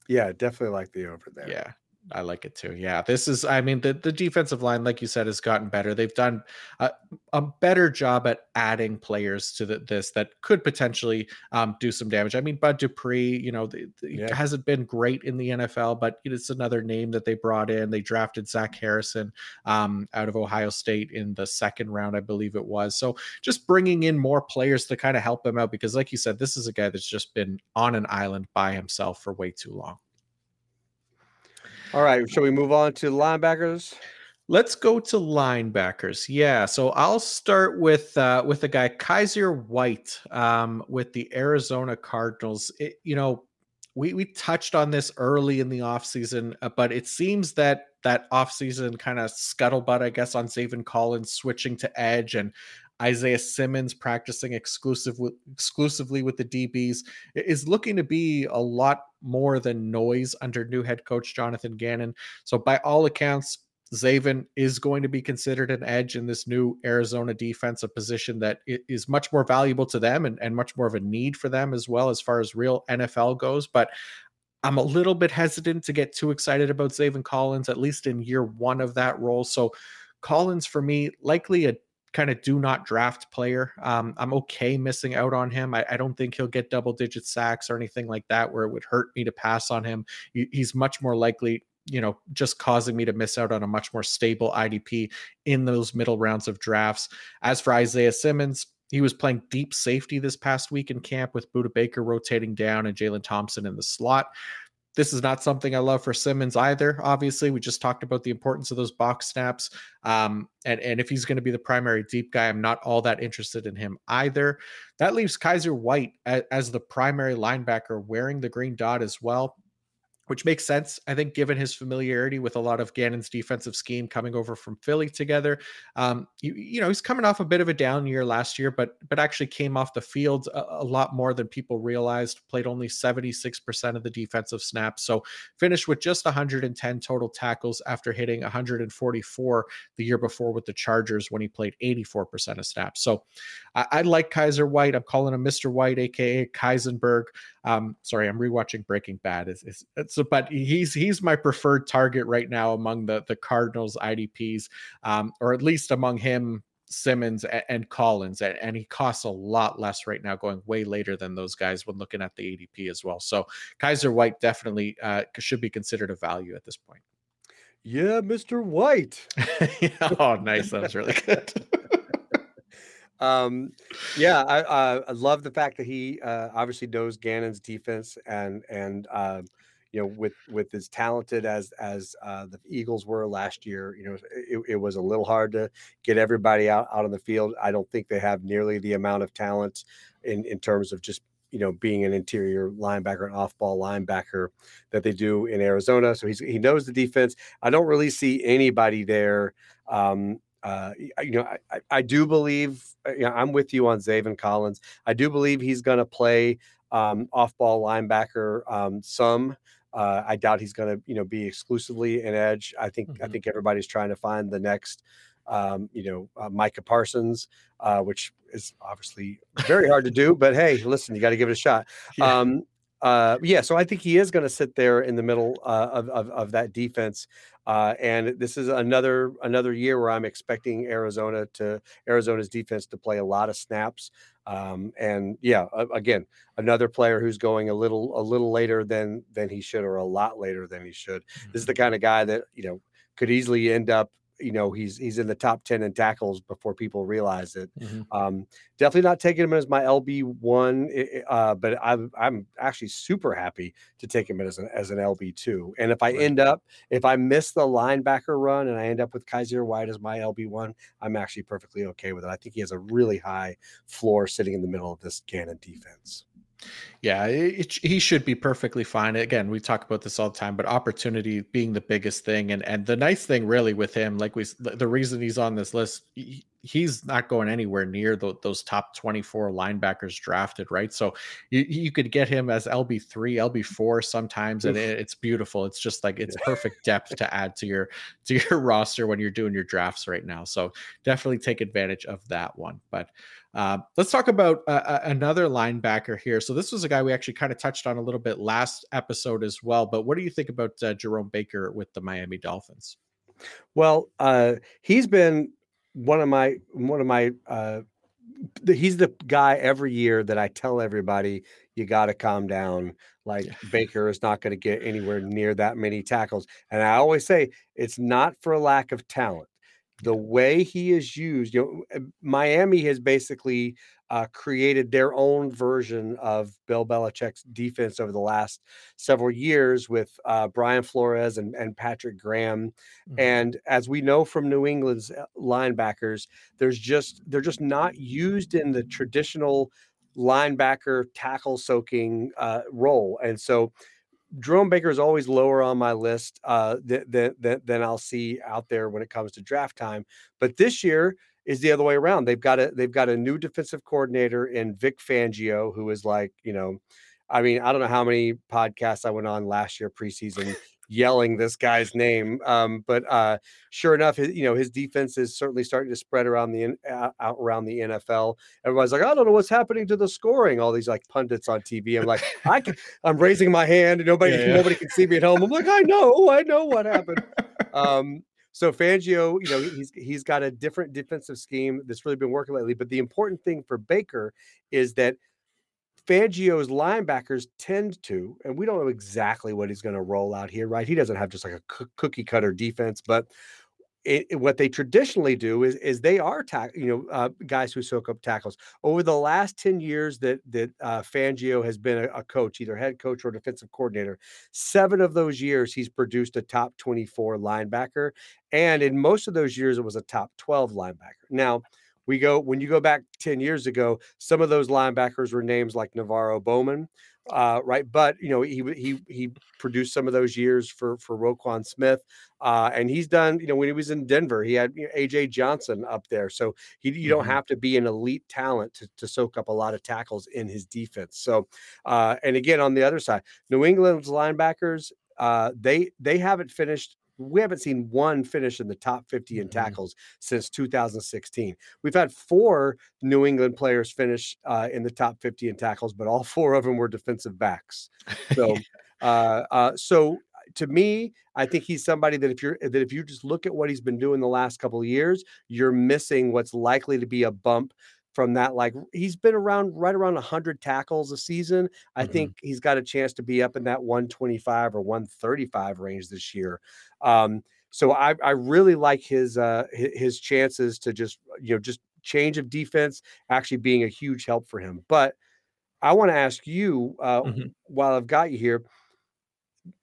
Yeah, definitely like the over there. Yeah. I like it too. Yeah, this is. I mean, the the defensive line, like you said, has gotten better. They've done a, a better job at adding players to the, this that could potentially um, do some damage. I mean, Bud Dupree, you know, the, the, yeah. hasn't been great in the NFL, but it's another name that they brought in. They drafted Zach Harrison um, out of Ohio State in the second round, I believe it was. So just bringing in more players to kind of help them out because, like you said, this is a guy that's just been on an island by himself for way too long. All right. Shall we move on to linebackers? Let's go to linebackers. Yeah, so I'll start with uh, with the guy Kyzir White um, with the Arizona Cardinals. It, you know, we we touched on this early in the offseason, uh, but it seems that that offseason kind of scuttlebutt, I guess, on Zaven Collins switching to edge and Isaiah Simmons practicing exclusive with, exclusively with the DBs is looking to be a lot more than noise under new head coach Jonathan Gannon. So by all accounts, Zaven is going to be considered an edge in this new Arizona defensive position that is much more valuable to them and, and much more of a need for them as well as far as real NFL goes. But I'm a little bit hesitant to get too excited about Zaven Collins, at least in year one of that role. So Collins for me, likely a kind of do not draft player. Um, I'm okay missing out on him. I, I, don't think he'll get double digit sacks or anything like that where it would hurt me to pass on him. He, he's much more likely, you know, just causing me to miss out on a much more stable IDP in those middle rounds of drafts. As for Isaiah Simmons, he was playing deep safety this past week in camp with Budda Baker rotating down and Jalen Thompson in the slot. This is not something I love for Simmons either. Obviously, we just talked about the importance of those box snaps. Um, and, and if he's going to be the primary deep guy, I'm not all that interested in him either. That leaves Kyzir White as, as the primary linebacker wearing the green dot as well. Which makes sense, I think, given his familiarity with a lot of Gannon's defensive scheme coming over from Philly together. Um, you, you know, he's coming off a bit of a down year last year, but but actually came off the field a, a lot more than people realized. Played only 76% of the defensive snaps, so finished with just 110 total tackles after hitting 144 the year before with the Chargers when he played 84% of snaps. So I, I like Kyzir White. I'm calling him Mr. White, aka Kaisenberg. Um, sorry, I'm rewatching Breaking Bad. It's, it's, it's, but he's he's my preferred target right now among the the Cardinals IDPs, um, or at least among him, Simmons and, Collins, and, and, he costs a lot less right now, going way later than those guys when looking at the ADP as well. So Kyzir White definitely uh, should be considered a value at this point. Yeah, Mr. White. oh, nice. That was really good. Um, yeah, I, I love the fact that he uh, obviously knows Gannon's defense and and uh, you know with with as talented as as uh, the Eagles were last year, you know it, it, was a little hard to get everybody out out on the field. I don't think they have nearly the amount of talent in in terms of just you know being an interior linebacker, an off ball linebacker that they do in Arizona. So he's he knows the defense. I don't really see anybody there. Um, uh, you know, I, I do believe, uh, you know, I'm with you on Zaven Collins. I do believe he's going to play um, off ball linebacker um, some. Uh, I doubt he's going to, you know, be exclusively an edge. I think mm-hmm. I think everybody's trying to find the next, um, you know, uh, Micah Parsons, uh, which is obviously very hard to do. But hey, listen, you got to give it a shot. Yeah. Um, uh, yeah, so I think he is going to sit there in the middle uh, of, of, of that defense. Uh, and this is another another year where I'm expecting Arizona to Arizona's defense to play a lot of snaps. Um, and yeah, again, another player who's going a little a little later than than he should, or a lot later than he should. This is the mm-hmm. kind of guy that you know could easily end up you know he's he's in the top 10 in tackles before people realize it mm-hmm. um, definitely not taking him as my lb1 uh, but I'm, I'm actually super happy to take him as an, as an lb2 and if i right. end up if i miss the linebacker run and i end up with kyzir white as my lb1 i'm actually perfectly okay with it i think he has a really high floor sitting in the middle of this Gannon defense yeah, it, he should be perfectly fine. Again, we talk about this all the time, but opportunity being the biggest thing, and and the nice thing really with him, like we, the reason he's on this list, he, he's not going anywhere near the, those top 24 linebackers drafted, right? So you, you could get him as LB3, LB4 sometimes, and it, it's beautiful. It's just like it's perfect depth to add to your to your roster when you're doing your drafts right now. So definitely take advantage of that one. But uh, let's talk about uh, uh, another linebacker here. So this was a guy we actually kind of touched on a little bit last episode as well. But what do you think about uh, Jerome Baker with the Miami Dolphins? Well, uh, he's been one of my one of my uh he's the guy every year that I tell everybody you got to calm down. Like Baker is not going to get anywhere near that many tackles. And I always say it's not for a lack of talent the way he is used, you know, eh, Miami has basically uh, created their own version of Bill Belichick's defense over the last several years with uh, Brian Flores and, and Patrick Graham. Mm-hmm. And as we know from New England's eh, linebackers, there's just they're just not used in the traditional linebacker tackle soaking uh, role. And so Jerome Baker is always lower on my list uh, than, than, than I'll see out there when it comes to draft time. But this year is the other way around. They've got a they've got a new defensive coordinator in Vic Fangio, who is like you know, I mean, I don't know how many podcasts I went on last year preseason yelling this guy's name. Um, but uh, sure enough, his, you know his defense is certainly starting to spread around the uh, out around the NFL. Everybody's like, I don't know what's happening to the scoring. All these like pundits on TV. I'm like, I can, I'm raising my hand, and nobody yeah, yeah. nobody can see me at home. I'm like, I know, I know what happened. um, so Fangio, you know, he's he's got a different defensive scheme that's really been working lately. But the important thing for Baker is that Fangio's linebackers tend to, and we don't know exactly what he's going to roll out here, right? He doesn't have just like a cookie cutter defense, but it, it, what they traditionally do is is they are ta- you know uh, guys who soak up tackles over the last 10 years that that uh, Fangio has been a, a, coach either head coach or defensive coordinator seven of those years he's produced a top 24 linebacker and in most of those years it was a top 12 linebacker now we go when you go back 10 years ago, some of those linebackers were names like NaVorro Bowman. uh, right? But you know, he he he produced some of those years for for Roquan Smith, uh, and he's done. You know, when he was in Denver, he had you know, AJ Johnson up there, so he you don't mm-hmm. have to be an elite talent to to soak up a lot of tackles in his defense. So, uh, and again, on the other side, New England's linebackers, uh, they they haven't finished we haven't seen one finish in the top 50 in mm-hmm. tackles since 2016. We've had four New England players finish uh, in the top 50 in tackles, but all four of them were defensive backs. So, uh, uh, so to me, I think he's somebody that if you're that if you just look at what he's been doing the last couple of years, you're missing what's likely to be a bump from that. Like he's been around right around 100 tackles a season. I mm-hmm. think he's got a chance to be up in that 125 or 135 range this year. Um, so I, I really like his uh, his chances to just you know just change of defense actually being a huge help for him. But I want to ask you uh, mm-hmm. while I've got you here.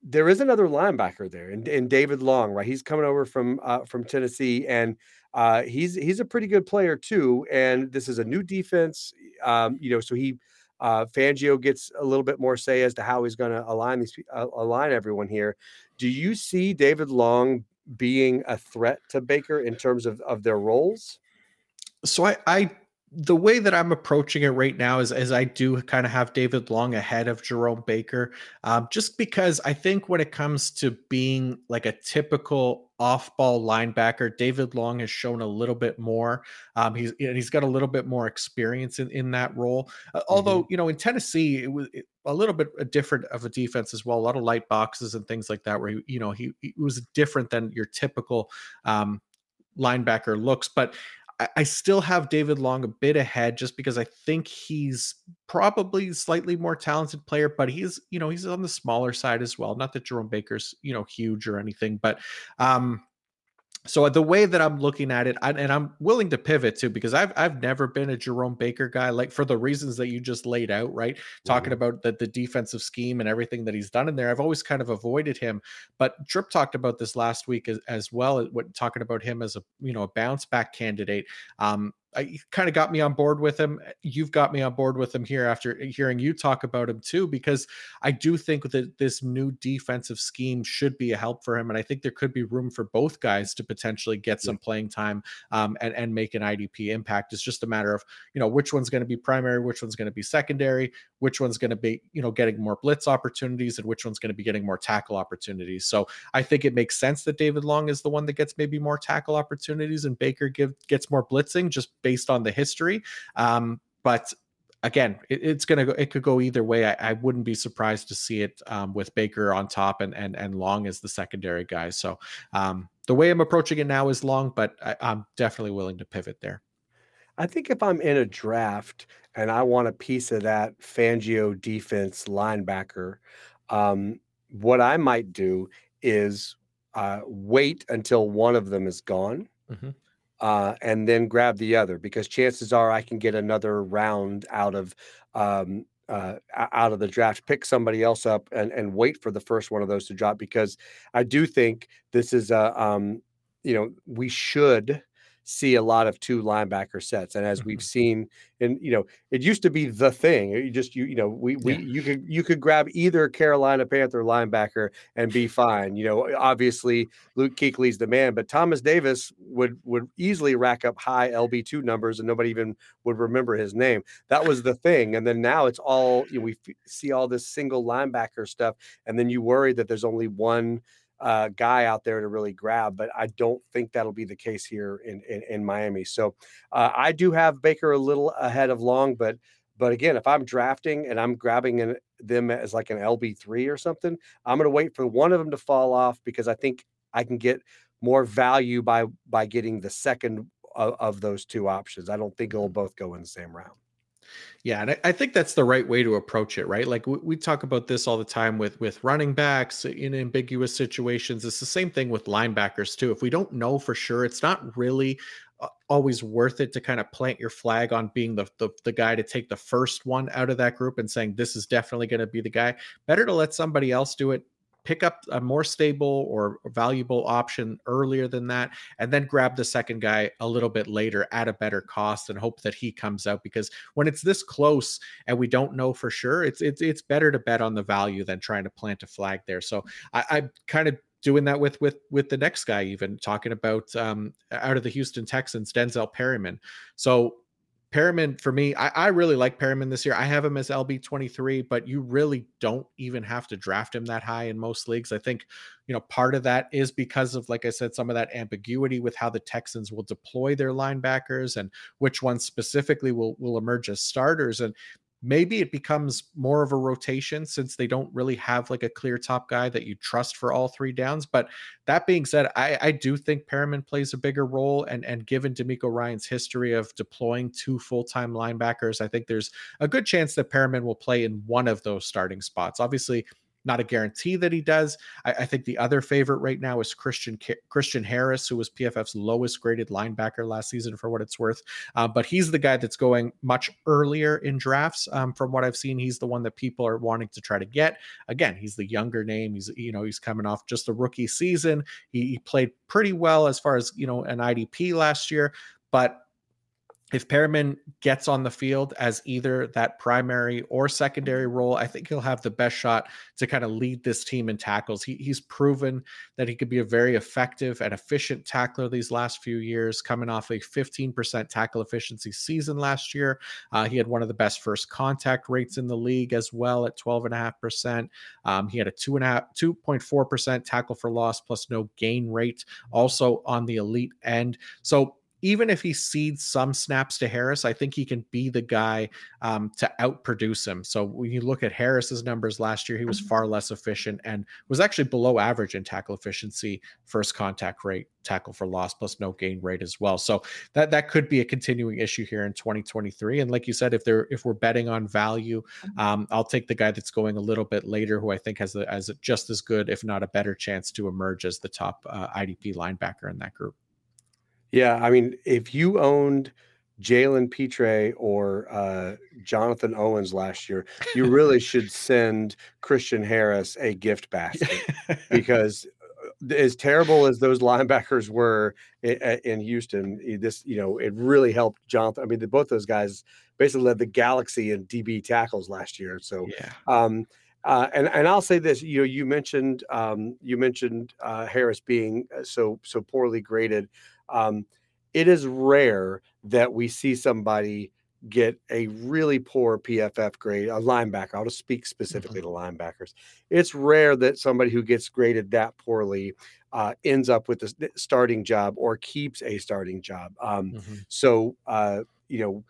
There is another linebacker there, and, and David Long, right? He's coming over from uh, from Tennessee, and uh, he's he's a pretty good player too, and this is a new defense. Um, you know, so he uh, Fangio gets a little bit more say as to how he's going to align these uh, align everyone here. Do you see David Long being a threat to Baker in terms of of their roles? So I I the way that I'm approaching it right now is as I do kind of have David Long ahead of Jerome Baker, um, just because I think when it comes to being like a typical off-ball linebacker, David Long has shown a little bit more. Um, he's he's got a little bit more experience in, in that role. Uh, mm-hmm. Although you know in Tennessee it was a little bit different of a defense as well. A lot of light boxes and things like that, where he, you know he, he was different than your typical um, linebacker looks, but I, still have David Long a bit ahead just because I think he's probably slightly more talented player, but he's, you know, he's on the smaller side as well. Not that Jerome Baker's, you know, huge or anything, but um so the way that I'm looking at it, I, and I'm willing to pivot too, because I've I've never been a Jerome Baker guy, like for the reasons that you just laid out, right? Mm-hmm. Talking about the, the defensive scheme and everything that he's done in there, I've always kind of avoided him. But Drip talked about this last week as, as well, what, talking about him as a you know a bounce back candidate. Um, I kind of got me on board with him. You've got me on board with him here after hearing you talk about him too, because I do think that this new defensive scheme should be a help for him, and I think there could be room for both guys to potentially get some playing time um, and and make an IDP impact. It's just a matter of you know which one's going to be primary, which one's going to be secondary, which one's going to be you know getting more blitz opportunities, and which one's going to be getting more tackle opportunities. So I think it makes sense that David Long is the one that gets maybe more tackle opportunities, and Baker give gets more blitzing just based on the history. Um, but again, it, it's gonna go. It could go either way. I, I wouldn't be surprised to see it um, with Baker on top and and and Long as the secondary guy. So um, the way I'm approaching it now is Long, but I, I'm definitely willing to pivot there. I think if I'm in a draft and I want a piece of that Fangio defense linebacker, um, what I might do is uh, wait until one of them is gone. Mm-hmm uh, and then grab the other because chances are I can get another round out of um, uh, out of the draft, pick somebody else up and and wait for the first one of those to drop because I do think this is a um, you know we should see a lot of two linebacker sets. And as mm-hmm. we've seen, and you know, it used to be the thing. You just you you know we we yeah. you could you could grab either Carolina Panther linebacker and be fine. You know, obviously Luke Kuechly's the man, but Thomas Davis would would easily rack up high LB two numbers and nobody even would remember his name. That was the thing. And then now it's all you know, we f- see all this single linebacker stuff, and then you worry that there's only one uh, guy out there to really grab, but I don't think that'll be the case here in in, in Miami. So uh, I do have Baker a little ahead of Long, but but again, if I'm drafting and I'm grabbing an, them as like an LB three or something, I'm going to wait for one of them to fall off because I think I can get more value by by getting the second of, of those two options. I don't think it'll both go in the same round. Yeah, and I, I, think that's the right way to approach it, right? Like we, we, talk about this all the time with with running backs in ambiguous situations. It's the same thing with linebackers too. If we don't know for sure, it's not really uh, always worth it to kind of plant your flag on being the, the the guy to take the first one out of that group and saying this is definitely going to be the guy. Better to let somebody else do it pick up a more stable or valuable option earlier than that and then grab the second guy a little bit later at a better cost and hope that he comes out because when it's this close and we don't know for sure it's it's it's better to bet on the value than trying to plant a flag there. So i i kind of doing that with with with the next guy even talking about um out of the houston texans denzel perryman. So Perryman for me, I, I, really like Perryman this year. I have him as LB 23, but you really don't even have to draft him that high in most leagues. I think, you know, part of that is because of, like I said, some of that ambiguity with how the Texans will deploy their linebackers and which ones specifically will will emerge as starters. And maybe it becomes more of a rotation since they don't really have like a clear top guy that you trust for all three downs. But that being said, I, I do think Perryman plays a bigger role. And, and given DeMeco Ryans' history of deploying two full time linebackers, I think there's a good chance that Perryman will play in one of those starting spots. Obviously, not a guarantee that he does. I, I, think the other favorite right now is Christian Christian Harris, who was PFF's lowest graded linebacker last season, for what it's worth. Uh, but he's the guy that's going much earlier in drafts. Um, from what I've seen, he's the one that people are wanting to try to get. Again, he's the younger name. He's you know he's coming off just a rookie season. He, he played pretty well as far as you know an IDP last year, but if Perryman gets on the field as either that primary or secondary role, I think he'll have the best shot to kind of lead this team in tackles. He, he's proven that he could be a very effective and efficient tackler these last few years, coming off a 15% tackle efficiency season last year. Uh, he had one of the best first contact rates in the league as well at 12.5%. Um, he had a 2.4% tackle for loss plus no gain rate, also on the elite end. So even if he cedes some snaps to Harris, I think he can be the guy um, to outproduce him. So when you look at Harris's numbers last year, he was mm-hmm. far less efficient and was actually below average in tackle efficiency, first contact rate, tackle for loss, plus no gain rate as well. So that that could be a continuing issue here in 2023. And like you said, if they're if we're betting on value, mm-hmm. um, I'll take the guy that's going a little bit later, who I think has a, as just as good, if not a better chance to emerge as the top uh, IDP linebacker in that group. Yeah, I mean, if you owned Jalen Pitre or uh, Jonathan Owens last year, you really should send Christian Harris a gift basket because uh, as terrible as those linebackers were in, in, Houston, this you know it really helped Jonathan. I mean, the, both those guys basically led the galaxy in DB tackles last year. So yeah. Um, uh, and and I'll say this, you know, you mentioned um, you mentioned uh, Harris being uh, so so poorly graded. Um, it is rare that we see somebody get a really poor PFF grade, a linebacker. I'll just speak specifically mm-hmm. to linebackers. It's rare that somebody who gets graded that poorly uh, ends up with a starting job or keeps a starting job. Um, mm-hmm. So, uh, you know,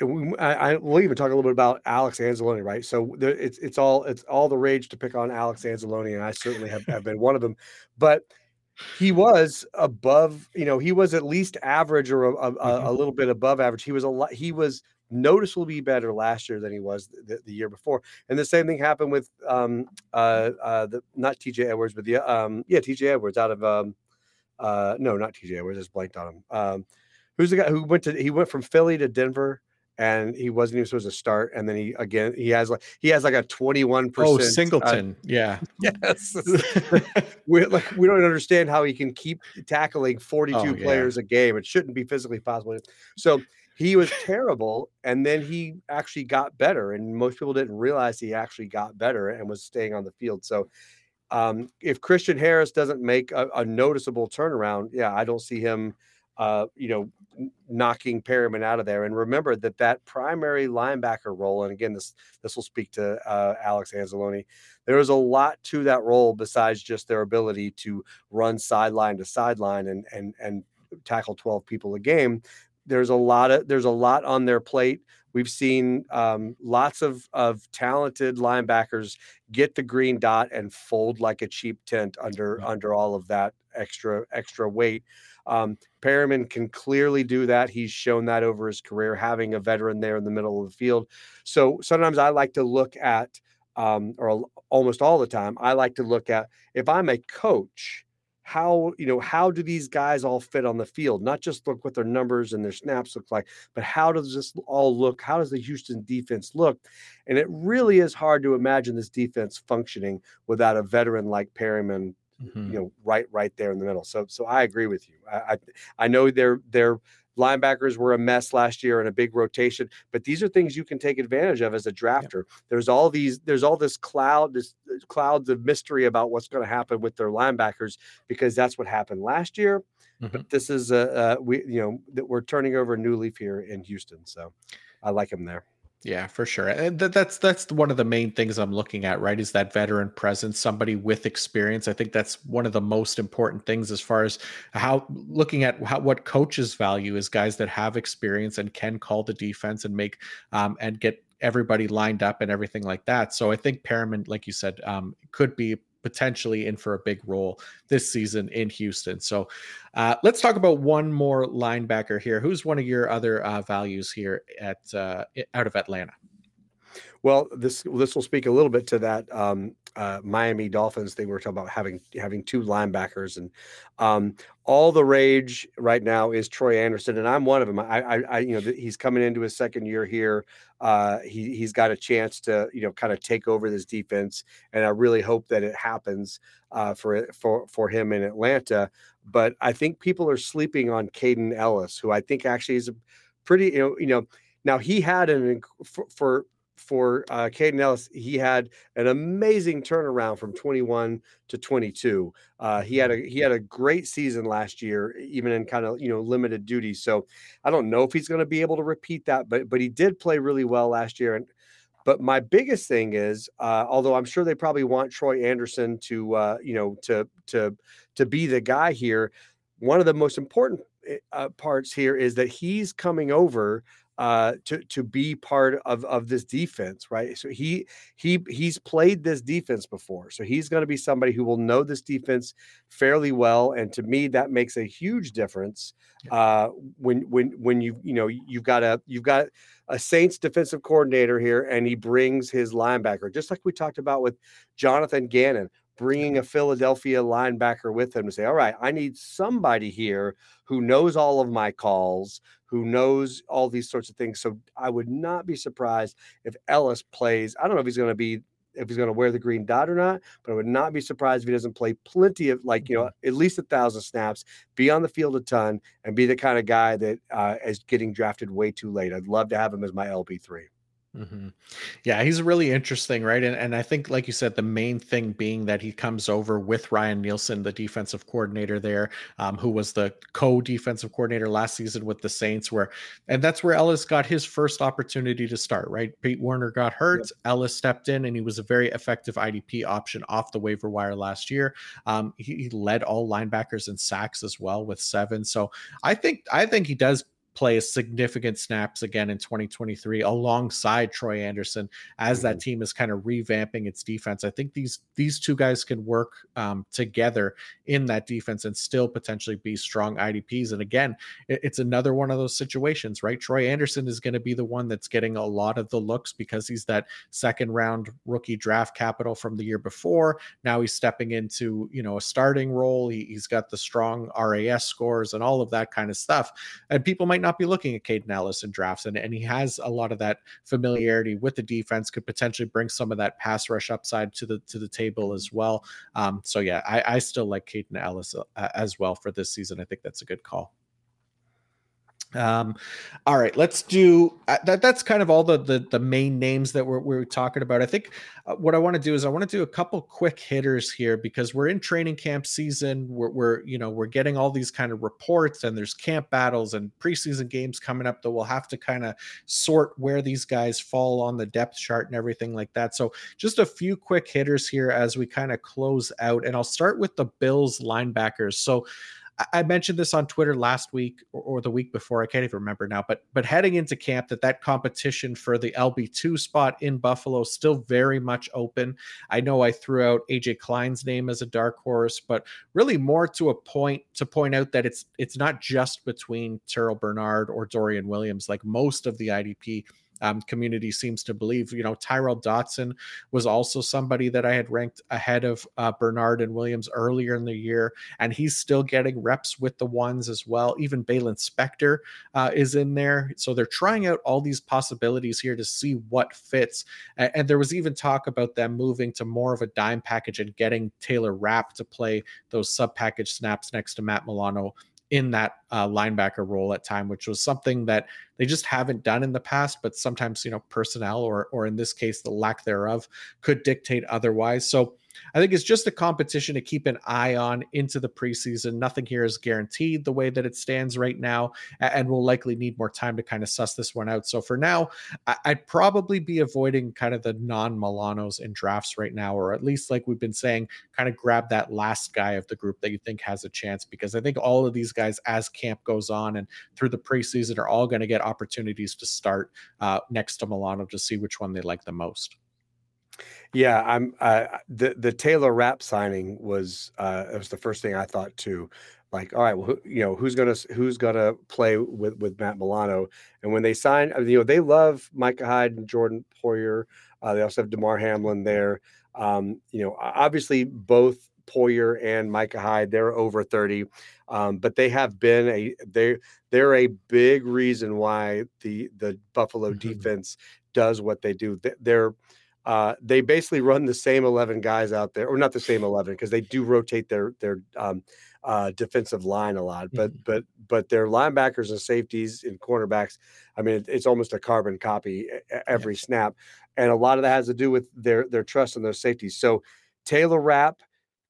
we, I, I, we'll even talk a little bit about Alex Anzalone, right? So there, it's it's all it's all the rage to pick on Alex Anzalone, and I certainly have, have been one of them. But he was above, you know, he was at least average or a, a, mm-hmm. a little bit above average. He was a lot, he was noticeably better last year than he was the, the, year before. And the same thing happened with um uh uh the not TJ Edwards, but the um yeah, TJ Edwards out of um uh no, not TJ Edwards, just blanked on him. Um who's the guy who went to he went from Philly to Denver and he wasn't even supposed to start. And then he again he has like he has like a twenty one percent. Oh, Singleton, uh, yeah, yes. we like we don't understand how he can keep tackling forty two oh, players yeah. a game. It shouldn't be physically possible. So he was terrible, and then he actually got better. And most people didn't realize he actually got better and was staying on the field. So. Um, if Christian Harris doesn't make a, a noticeable turnaround, yeah, I don't see him uh, you know, knocking Perryman out of there. And remember that that primary linebacker role, and again, this this will speak to uh, Alex Anzalone. There is a lot to that role besides just their ability to run sideline to sideline and and and tackle 12 people a game. There's a lot of there's a lot on their plate. We've seen um, lots of of talented linebackers get the green dot and fold like a cheap tent under mm-hmm. under all of that extra extra weight. Um, Perryman can clearly do that. He's shown that over his career, having a veteran there in the middle of the field. So sometimes I like to look at, um, or almost all the time, I like to look at if I'm a coach how you know how do these guys all fit on the field not just look what their numbers and their snaps look like but how does this all look how does the houston defense look and it really is hard to imagine this defense functioning without a veteran like perryman mm-hmm. you know right right there in the middle so so i agree with you i i, I know they're they're linebackers were a mess last year and a big rotation but these are things you can take advantage of as a drafter yeah. there's all these there's all this cloud this uh, clouds of mystery about what's going to happen with their linebackers because that's what happened last year mm-hmm. but this is a, a we you know that we're turning over a new leaf here in houston so i like him there yeah, for sure. And that's that's one of the main things I'm looking at, right? Is that veteran presence, somebody with experience. I think that's one of the most important things as far as how looking at how what coaches value is guys that have experience and can call the defense and make um, and get everybody lined up and everything like that. So I think Perryman, like you said, um, could be potentially in for a big role this season in Houston. So uh, let's talk about one more linebacker here. Who's one of your other uh, values here at uh, out of Atlanta? Well, this this will speak a little bit to that um, uh, Miami Dolphins thing. We are talking about having having two linebackers, and um, all the rage right now is Troy Andersen, and I'm one of them. I, I, I you know, he's coming into his second year here. Uh, he he's got a chance to you know kind of take over this defense, and I really hope that it happens uh, for for for him in Atlanta. But I think people are sleeping on Kaden Elliss, who I think actually is a pretty you know you know now he had an for, for for uh, Kaden Elliss, he had an amazing turnaround from 21 to 22. Uh, he had a he had a great season last year, even in kind of you know limited duty. So I don't know if he's going to be able to repeat that, but but he did play really well last year. And but my biggest thing is, uh, although I'm sure they probably want Troy Andersen to uh, you know to to to be the guy here, one of the most important eh, uh, parts here is that he's coming over uh, to to be part of of this defense, right? So he he he's played this defense before, so he's going to be somebody who will know this defense fairly well, and to me that makes a huge difference uh, when when when you you know you've got a you've got a Saints defensive coordinator here, and he brings his linebacker, just like we talked about with Jonathan Gannon bringing a Philadelphia linebacker with him to say, all right, I need somebody here who knows all of my calls, who knows all these sorts of things. So I would not be surprised if Elliss plays. I don't know if he's going to be if he's going to wear the green dot or not, but I would not be surprised if he doesn't play plenty of like you know mm-hmm. at least a thousand snaps, be on the field a ton, and be the kind of guy that uh, is getting drafted way too late. I'd love to have him as my LB three. Mm-hmm. Yeah, he's really interesting, right? And and I think, like you said, the main thing being that he comes over with Ryan Nielsen, the defensive coordinator there, um, who was the co-defensive coordinator last season with the Saints, where and that's where Elliss got his first opportunity to start. Right, Pete Werner got hurt, Elliss stepped in, and he was a very effective IDP option off the waiver wire last year. Um, he, he led all linebackers in sacks as well with seven. So I think I think he does play significant snaps again in 2023 alongside Troy Andersen as that mm-hmm. team is kind of revamping its defense. I think these these two guys can work um, together in that defense and still potentially be strong IDPs. And again, it, it's another one of those situations, right? Troy Andersen is going to be the one that's getting a lot of the looks because he's that second round rookie draft capital from the year before. Now he's stepping into you know a starting role. He, he's got the strong RAS scores and all of that kind of stuff. And people might not be looking at Kaden Elliss in drafts, and, and he has a lot of that familiarity with the defense. Could potentially bring some of that pass rush upside to the to the table as well. Um, so yeah, I, I still like Kaden Elliss uh, as well for this season. I think that's a good call. Um, all right, let's do uh, that. That's kind of all the, the the main names that we're we're talking about. I think uh, what I want to do is I want to do a couple quick hitters here because we're in training camp season. We're, we're you know we're getting all these kind of reports and there's camp battles and preseason games coming up that we'll have to kind of sort where these guys fall on the depth chart and everything like that. So just a few quick hitters here as we kind of close out, and I'll start with the Bills linebackers. So. I mentioned this on Twitter last week or, the week before. I can't even remember now. But but heading into camp, that that competition for the LB two spot in Buffalo still very much open. I know I threw out AJ Klein's name as a dark horse, but really more to a point to point out that it's it's not just between Terrel Bernard or Dorian Williams. Like most of the IDP um, community seems to believe. You know, Tyrel Dodson was also somebody that I had ranked ahead of uh, Bernard and Williams earlier in the year, and he's still getting reps with the ones as well. Even Baylon Spector uh, is in there. So they're trying out all these possibilities here to see what fits. And, and there was even talk about them moving to more of a dime package and getting Taylor Rapp to play those sub package snaps next to Matt Milano in that uh, linebacker role at time, which was something that they just haven't done in the past. But sometimes, you know, personnel or or in this case, the lack thereof could dictate otherwise. So I think it's just a competition to keep an eye on into the preseason. Nothing here is guaranteed the way that it stands right now, and we'll likely need more time to kind of suss this one out. So for now, I'd probably be avoiding kind of the non Milanos in drafts right now, or at least like we've been saying, kind of grab that last guy of the group that you think has a chance, because I think all of these guys, as camp goes on and through the preseason, are all going to get opportunities to start uh, next to Milano to see which one they like the most. Yeah, I'm uh, the the Taylor Rapp signing was uh it was the first thing I thought too. Like, all right, well, who, you know, who's gonna who's gonna play with with Matt Milano? And when they signed, you know, they love Micah Hyde and Jordan Poyer. Uh, they also have Damar Hamlin there. Um, you know, obviously both Poyer and Micah Hyde, they're over 30. Um, but they have been a they they're a big reason why the the Buffalo mm-hmm. defense does what they do. They're uh, they basically run the same 11 guys out there, or not the same 11, because they do rotate their their um, uh, defensive line a lot. But mm-hmm. but but their linebackers and safeties and cornerbacks, I mean, it, it's almost a carbon copy every yeah. snap, and a lot of that has to do with their their trust in those safeties. So Taylor Rapp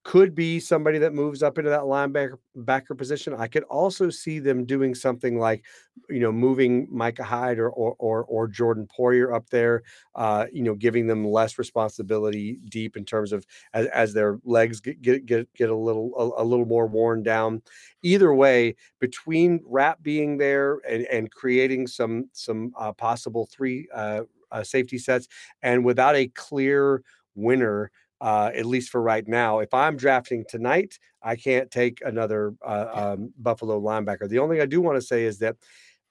could be somebody that moves up into that linebacker backer position. I could also see them doing something like, you know, moving Micah Hyde or or or, or Jordan Poyer up there, uh, you know, giving them less responsibility deep in terms of as, as their legs get, get get get a little a, a little more worn down. Either way, between Rapp being there and and creating some some uh, possible three uh, uh, safety sets, and without a clear winner uh, at least for right now. If I'm drafting tonight, I can't take another uh, um, Buffalo linebacker. The only thing I do want to say is that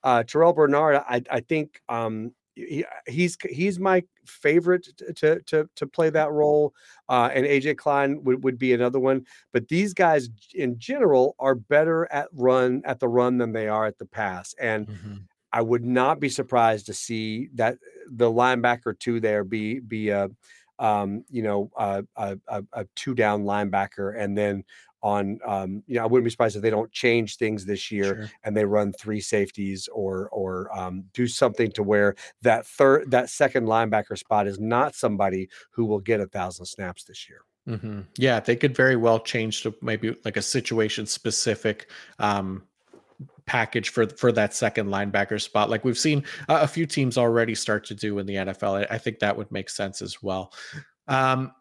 uh, Terrel Bernard, I, I think um, he, he's he's my favorite to to to play that role, uh, and AJ Klein would, would be another one. But these guys in general are better at run at the run than they are at the pass, and. Mm-hmm. I would not be surprised to see that the linebacker two there be be a um, you know, a, a, a, two down linebacker, and then on, um, you know, I wouldn't be surprised if they don't change things this year sure. and they run three safeties or or um, do something to where that third that second linebacker spot is not somebody who will get a thousand snaps this year. Mm-hmm. Yeah, they could very well change to maybe like a situation specific um, package for for that second linebacker spot. Like we've seen a few teams already start to do in the NFL I, I think that would make sense as well. Um,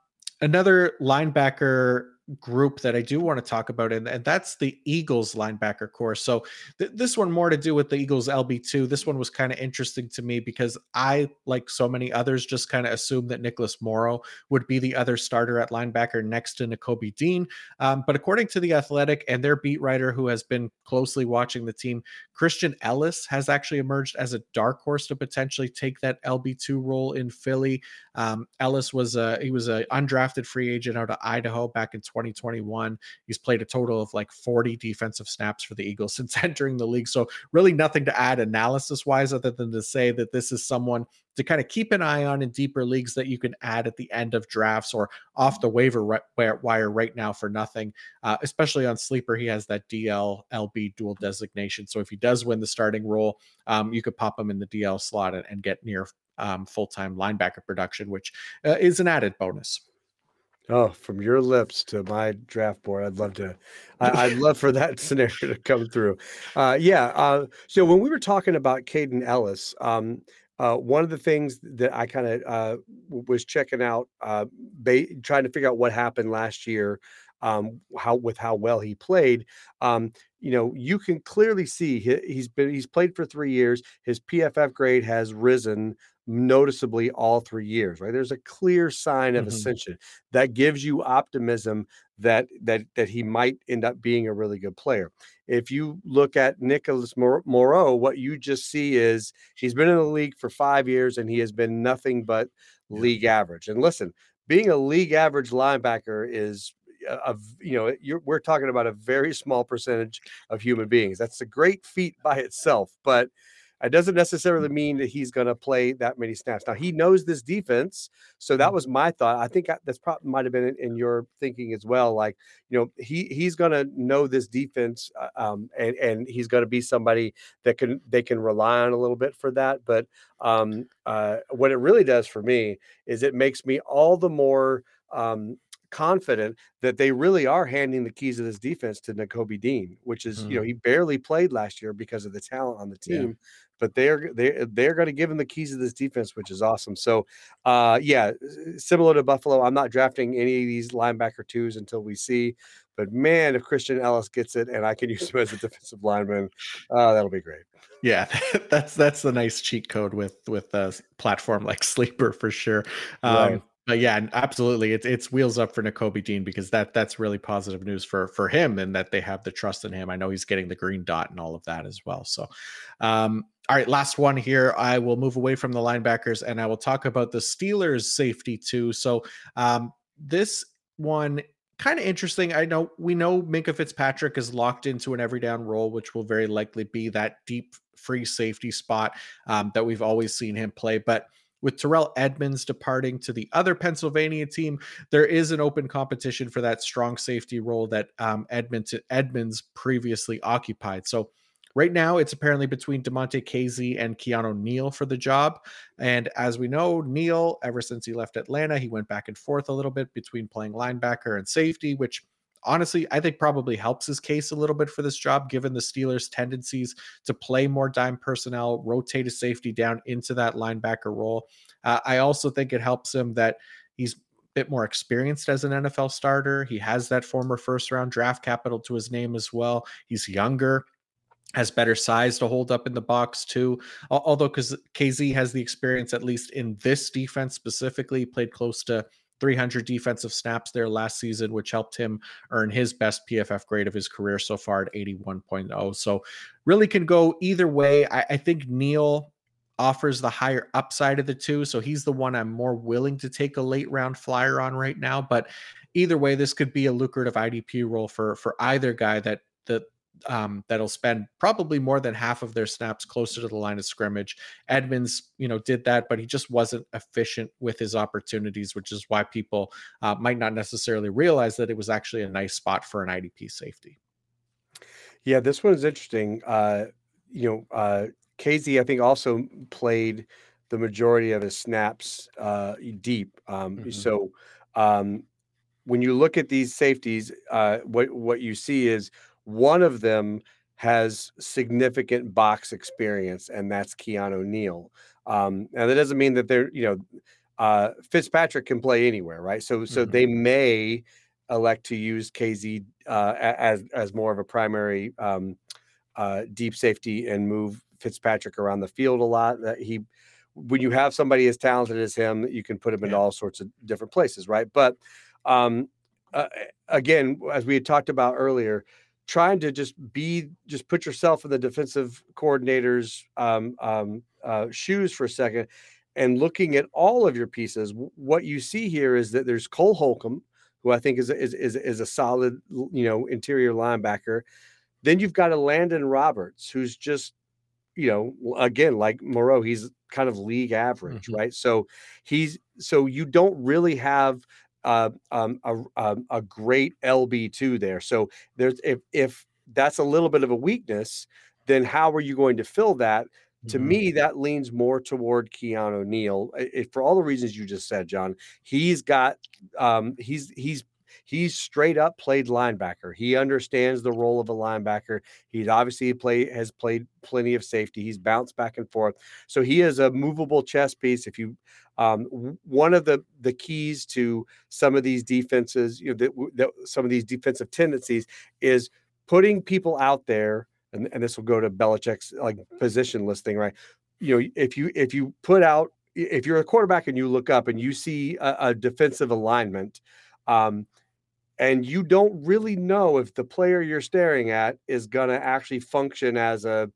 another linebacker group that I do want to talk about, and, and that's the Eagles linebacker core. So th- this one more to do with the Eagles LB2. This one was kind of interesting to me because I, like so many others, just kind of assumed that Nicholas Morrow would be the other starter at linebacker next to Nakobe Dean. Um, but according to the Athletic and their beat writer who has been closely watching the team, Christian Elliss has actually emerged as a dark horse to potentially take that LB2 role in Philly. Um, Elliss was a he was an undrafted free agent out of Idaho back in 2021. He's played a total of like 40 defensive snaps for the Eagles since entering the league. So really nothing to add analysis wise other than to say that this is someone to kind of keep an eye on in deeper leagues that you can add at the end of drafts or off the waiver wire right now for nothing. Uh, especially on sleeper, he has that DL LB dual designation. So if he does win the starting role, um, you could pop him in the DL slot and, and get near um, full time linebacker production, which uh, is an added bonus. Oh, from your lips to my draft board, I'd love to. I, would love for that scenario to come through. Uh, yeah. Uh, so when we were talking about Kaden Elliss, um, uh, one of the things that I kind of uh, was checking out, uh, ba- trying to figure out what happened last year, um, how with how well he played. Um, you know, you can clearly see he, has been he's played for three years. His PFF grade has risen noticeably all three years, right? There's a clear sign of mm-hmm. ascension that gives you optimism that that that he might end up being a really good player. If you look at Nicholas Morrow, what you just see is he's been in the league for five years and he has been nothing but league average. And listen, being a league average linebacker is a, you know we're talking about a very small percentage of human beings. That's a great feat by itself, but it doesn't necessarily mean that he's going to play that many snaps. Now he knows this defense, so that mm-hmm. was my thought. I think that's probably might have been in, in, your thinking as well. Like you know, he he's going to know this defense, uh, um, and and he's going to be somebody that can they can rely on a little bit for that. But um, uh, what it really does for me is it makes me all the more um, confident that they really are handing the keys of this defense to Nakobe Dean, which is, mm. you know, mm-hmm. he barely played last year because of the talent on the team. Yeah. But they're they they're going to give him the keys of this defense, which is awesome. So, uh, yeah, similar to Buffalo, I'm not drafting any of these linebacker twos until we see. But man, if Christian Elliss gets it and I can use him as a defensive lineman, uh, that'll be great. Yeah, that's that's the nice cheat code with with a platform like Sleeper for sure. Um, right but yeah, absolutely, it's it's wheels up for Nakobe Dean because that that's really positive news for for him and that they have the trust in him. I know he's getting the green dot and all of that as well. So, um, all right, last one here. I will move away from the linebackers and I will talk about the Steelers safety too. So, um, this one kind of interesting. I know we know Minkah Fitzpatrick is locked into an every down role, which will very likely be that deep free safety spot um, that we've always seen him play, but with Terrell Edmunds departing to the other Pennsylvania team, there is an open competition for that strong safety role that um, Edmonds, Edmunds previously occupied. So right now, it's apparently between Damontae Kazee and Keanu Neal for the job. And as we know, Neal, ever since he left Atlanta, he went back and forth a little bit between playing linebacker and safety, which honestly, I think probably helps his case a little bit for this job, given the Steelers' tendencies to play more dime personnel, rotate a safety down into that linebacker role. Uh, I also think it helps him that he's a bit more experienced as an NFL starter. He has that former first round draft capital to his name as well. He's younger has better size to hold up in the box too. Although because Kazee has the experience, at least in this defense specifically, played close to 300 defensive snaps there last season, which helped him earn his best PFF grade of his career so far at 81.0. So, really can go either way. I, I think Neal offers the higher upside of the two. So, he's the one I'm more willing to take a late round flyer on right now. But either way, this could be a lucrative IDP role for for either guy that that um, that'll spend probably more than half of their snaps closer to the line of scrimmage. Edmunds, you know, did that, but he just wasn't efficient with his opportunities, which is why people uh, might not necessarily realize that it was actually a nice spot for an IDP safety. Yeah, this one is interesting. Uh, you know, uh, Kazee, I think, also played the majority of his snaps uh, deep. Um, mm-hmm. So um, when you look at these safeties, uh, what what you see is one of them has significant box experience, and that's Keanu Neal. Um, and that doesn't mean that they're, you know, uh, Fitzpatrick can play anywhere, right? So, so mm-hmm. they may elect to use Kazee uh, as as more of a primary um, uh, deep safety and move Fitzpatrick around the field a lot. That he, when you have somebody as talented as him, you can put him in all sorts of different places, right? But um, uh, again, as we had talked about earlier, trying to just be just put yourself in the defensive coordinator's um, um, uh, shoes for a second and looking at all of your pieces. What you see here is that there's cole holcomb who i think is, is, is, is a solid you know interior linebacker. Then you've got elandon roberts who's just you know again like morrow he's kind of league average mm-hmm. right? So he's so you don't really have uh, um, a, um, a great LB2 there. So there's if if that's a little bit of a weakness, then how are you going to fill that? To mm-hmm. me, that leans more toward Keanu Neal it, for all the reasons you just said, Jon. He's got um, he's he's he's straight up played linebacker. He understands the role of a linebacker. He's obviously play has played plenty of safety. He's bounced back and forth. So he is a movable chess piece. If you um, one of the the keys to some of these defenses, you know, that, that some of these defensive tendencies is putting people out there, and, and this will go to Belichick's like position listing, right? You know, if you if you put out if you're a quarterback and you look up and you see a, a defensive alignment, um, and you don't really know if the player you're staring at is going to actually function as a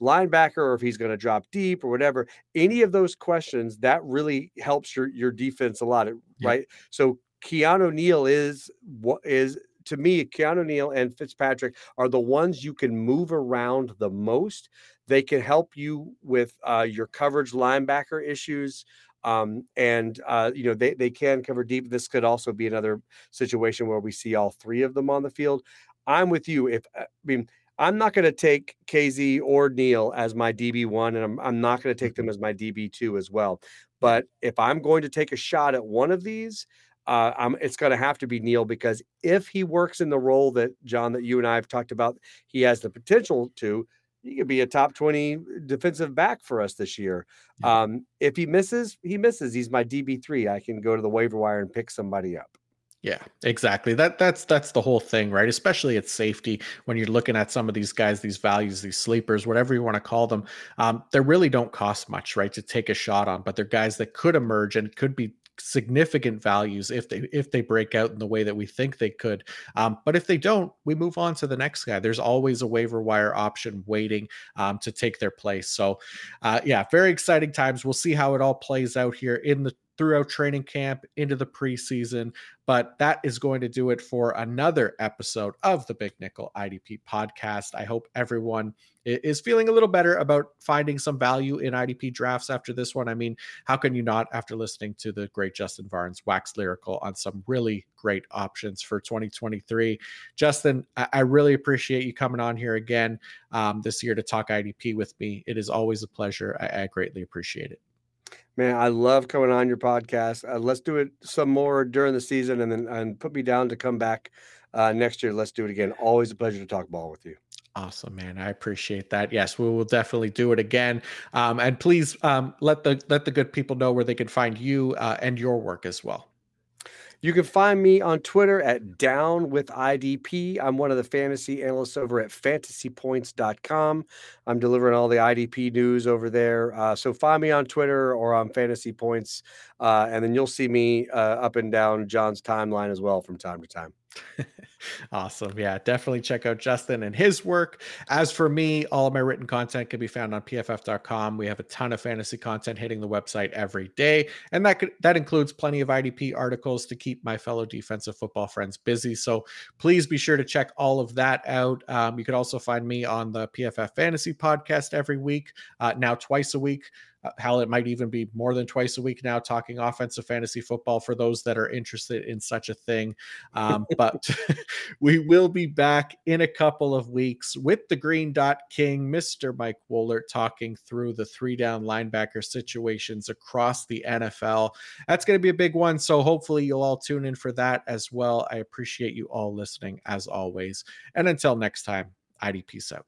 linebacker or if he's going to drop deep or whatever. Any of those questions that really helps your your defense a lot right? So Keanu Neal is what is to me Keanu Neal and Fitzpatrick are the ones you can move around the most. They can help you with uh, your coverage linebacker issues um, and uh, you know they they can cover deep. This could also be another situation where we see all three of them on the field. I'm with you. If uh, I mean, I'm not going to take Kazee or Neal as my DB one, and I'm I'm not going to take them mm-hmm. as my DB two as well. But if I'm going to take a shot at one of these, uh, I'm, it's going to have to be Neal because if he works in the role that Jon, that you and I have talked about, he has the potential to he could be a top 20 defensive back for us this year. Yeah. Um, if he misses, he misses. He's my DB3. I can go to the waiver wire and pick somebody up. Yeah, exactly. That that's that's the whole thing, right? Especially at safety when you're looking at some of these guys, these values, these sleepers, whatever you want to call them. Um, they really don't cost much, right, to take a shot on, but they're guys that could emerge and could be significant values if they if they break out in the way that we think they could. Um, but if they don't, we move on to the next guy. There's always a waiver wire option waiting um, to take their place. So, uh, yeah, very exciting times. We'll see how it all plays out here in the throughout training camp into the preseason. But that is going to do it for another episode of the Big Nickel IDP podcast. I hope everyone is feeling a little better about finding some value in IDP drafts after this one. I mean, how can you not after listening to the great Justin Varnes wax lyrical on some really great options for 2023? Justin, I, really appreciate you coming on here again um, this year to talk IDP with me. It is always a pleasure. I, I greatly appreciate it. Man, I love coming on your podcast. Uh, let's do it some more during the season, and then and put me down to come back uh, next year. Let's do it again. Always a pleasure to talk ball with you. Awesome, man. I appreciate that. Yes, we will definitely do it again. Um, and please um, let the let the good people know where they can find you uh, and your work as well. You can find me on Twitter at Down with IDP. I'm one of the fantasy analysts over at fantasypoints.com. I'm delivering all the IDP news over there. Uh, so find me on Twitter or on Fantasy Points, uh, and then you'll see me uh, up and down Jon's timeline as well from time to time. awesome. Yeah, definitely check out Justin and his work. As for me, all of my written content can be found on pff.com. We have a ton of fantasy content hitting the website every day, and that could, that includes plenty of IDP articles to keep my fellow defensive football friends busy. So please be sure to check all of that out. Um, you could also find me on the PFF Fantasy podcast every week, uh, now twice a week. Uh, hell, it might even be more than twice a week now talking offensive fantasy football for those that are interested in such a thing. Um, but we will be back in a couple of weeks with the Green Dot King, Mr. Mike Woellert, talking through the three down linebacker situations across the NFL. That's going to be a big one. So hopefully you'll all tune in for that as well. I appreciate you all listening as always. And until next time, ID peace out.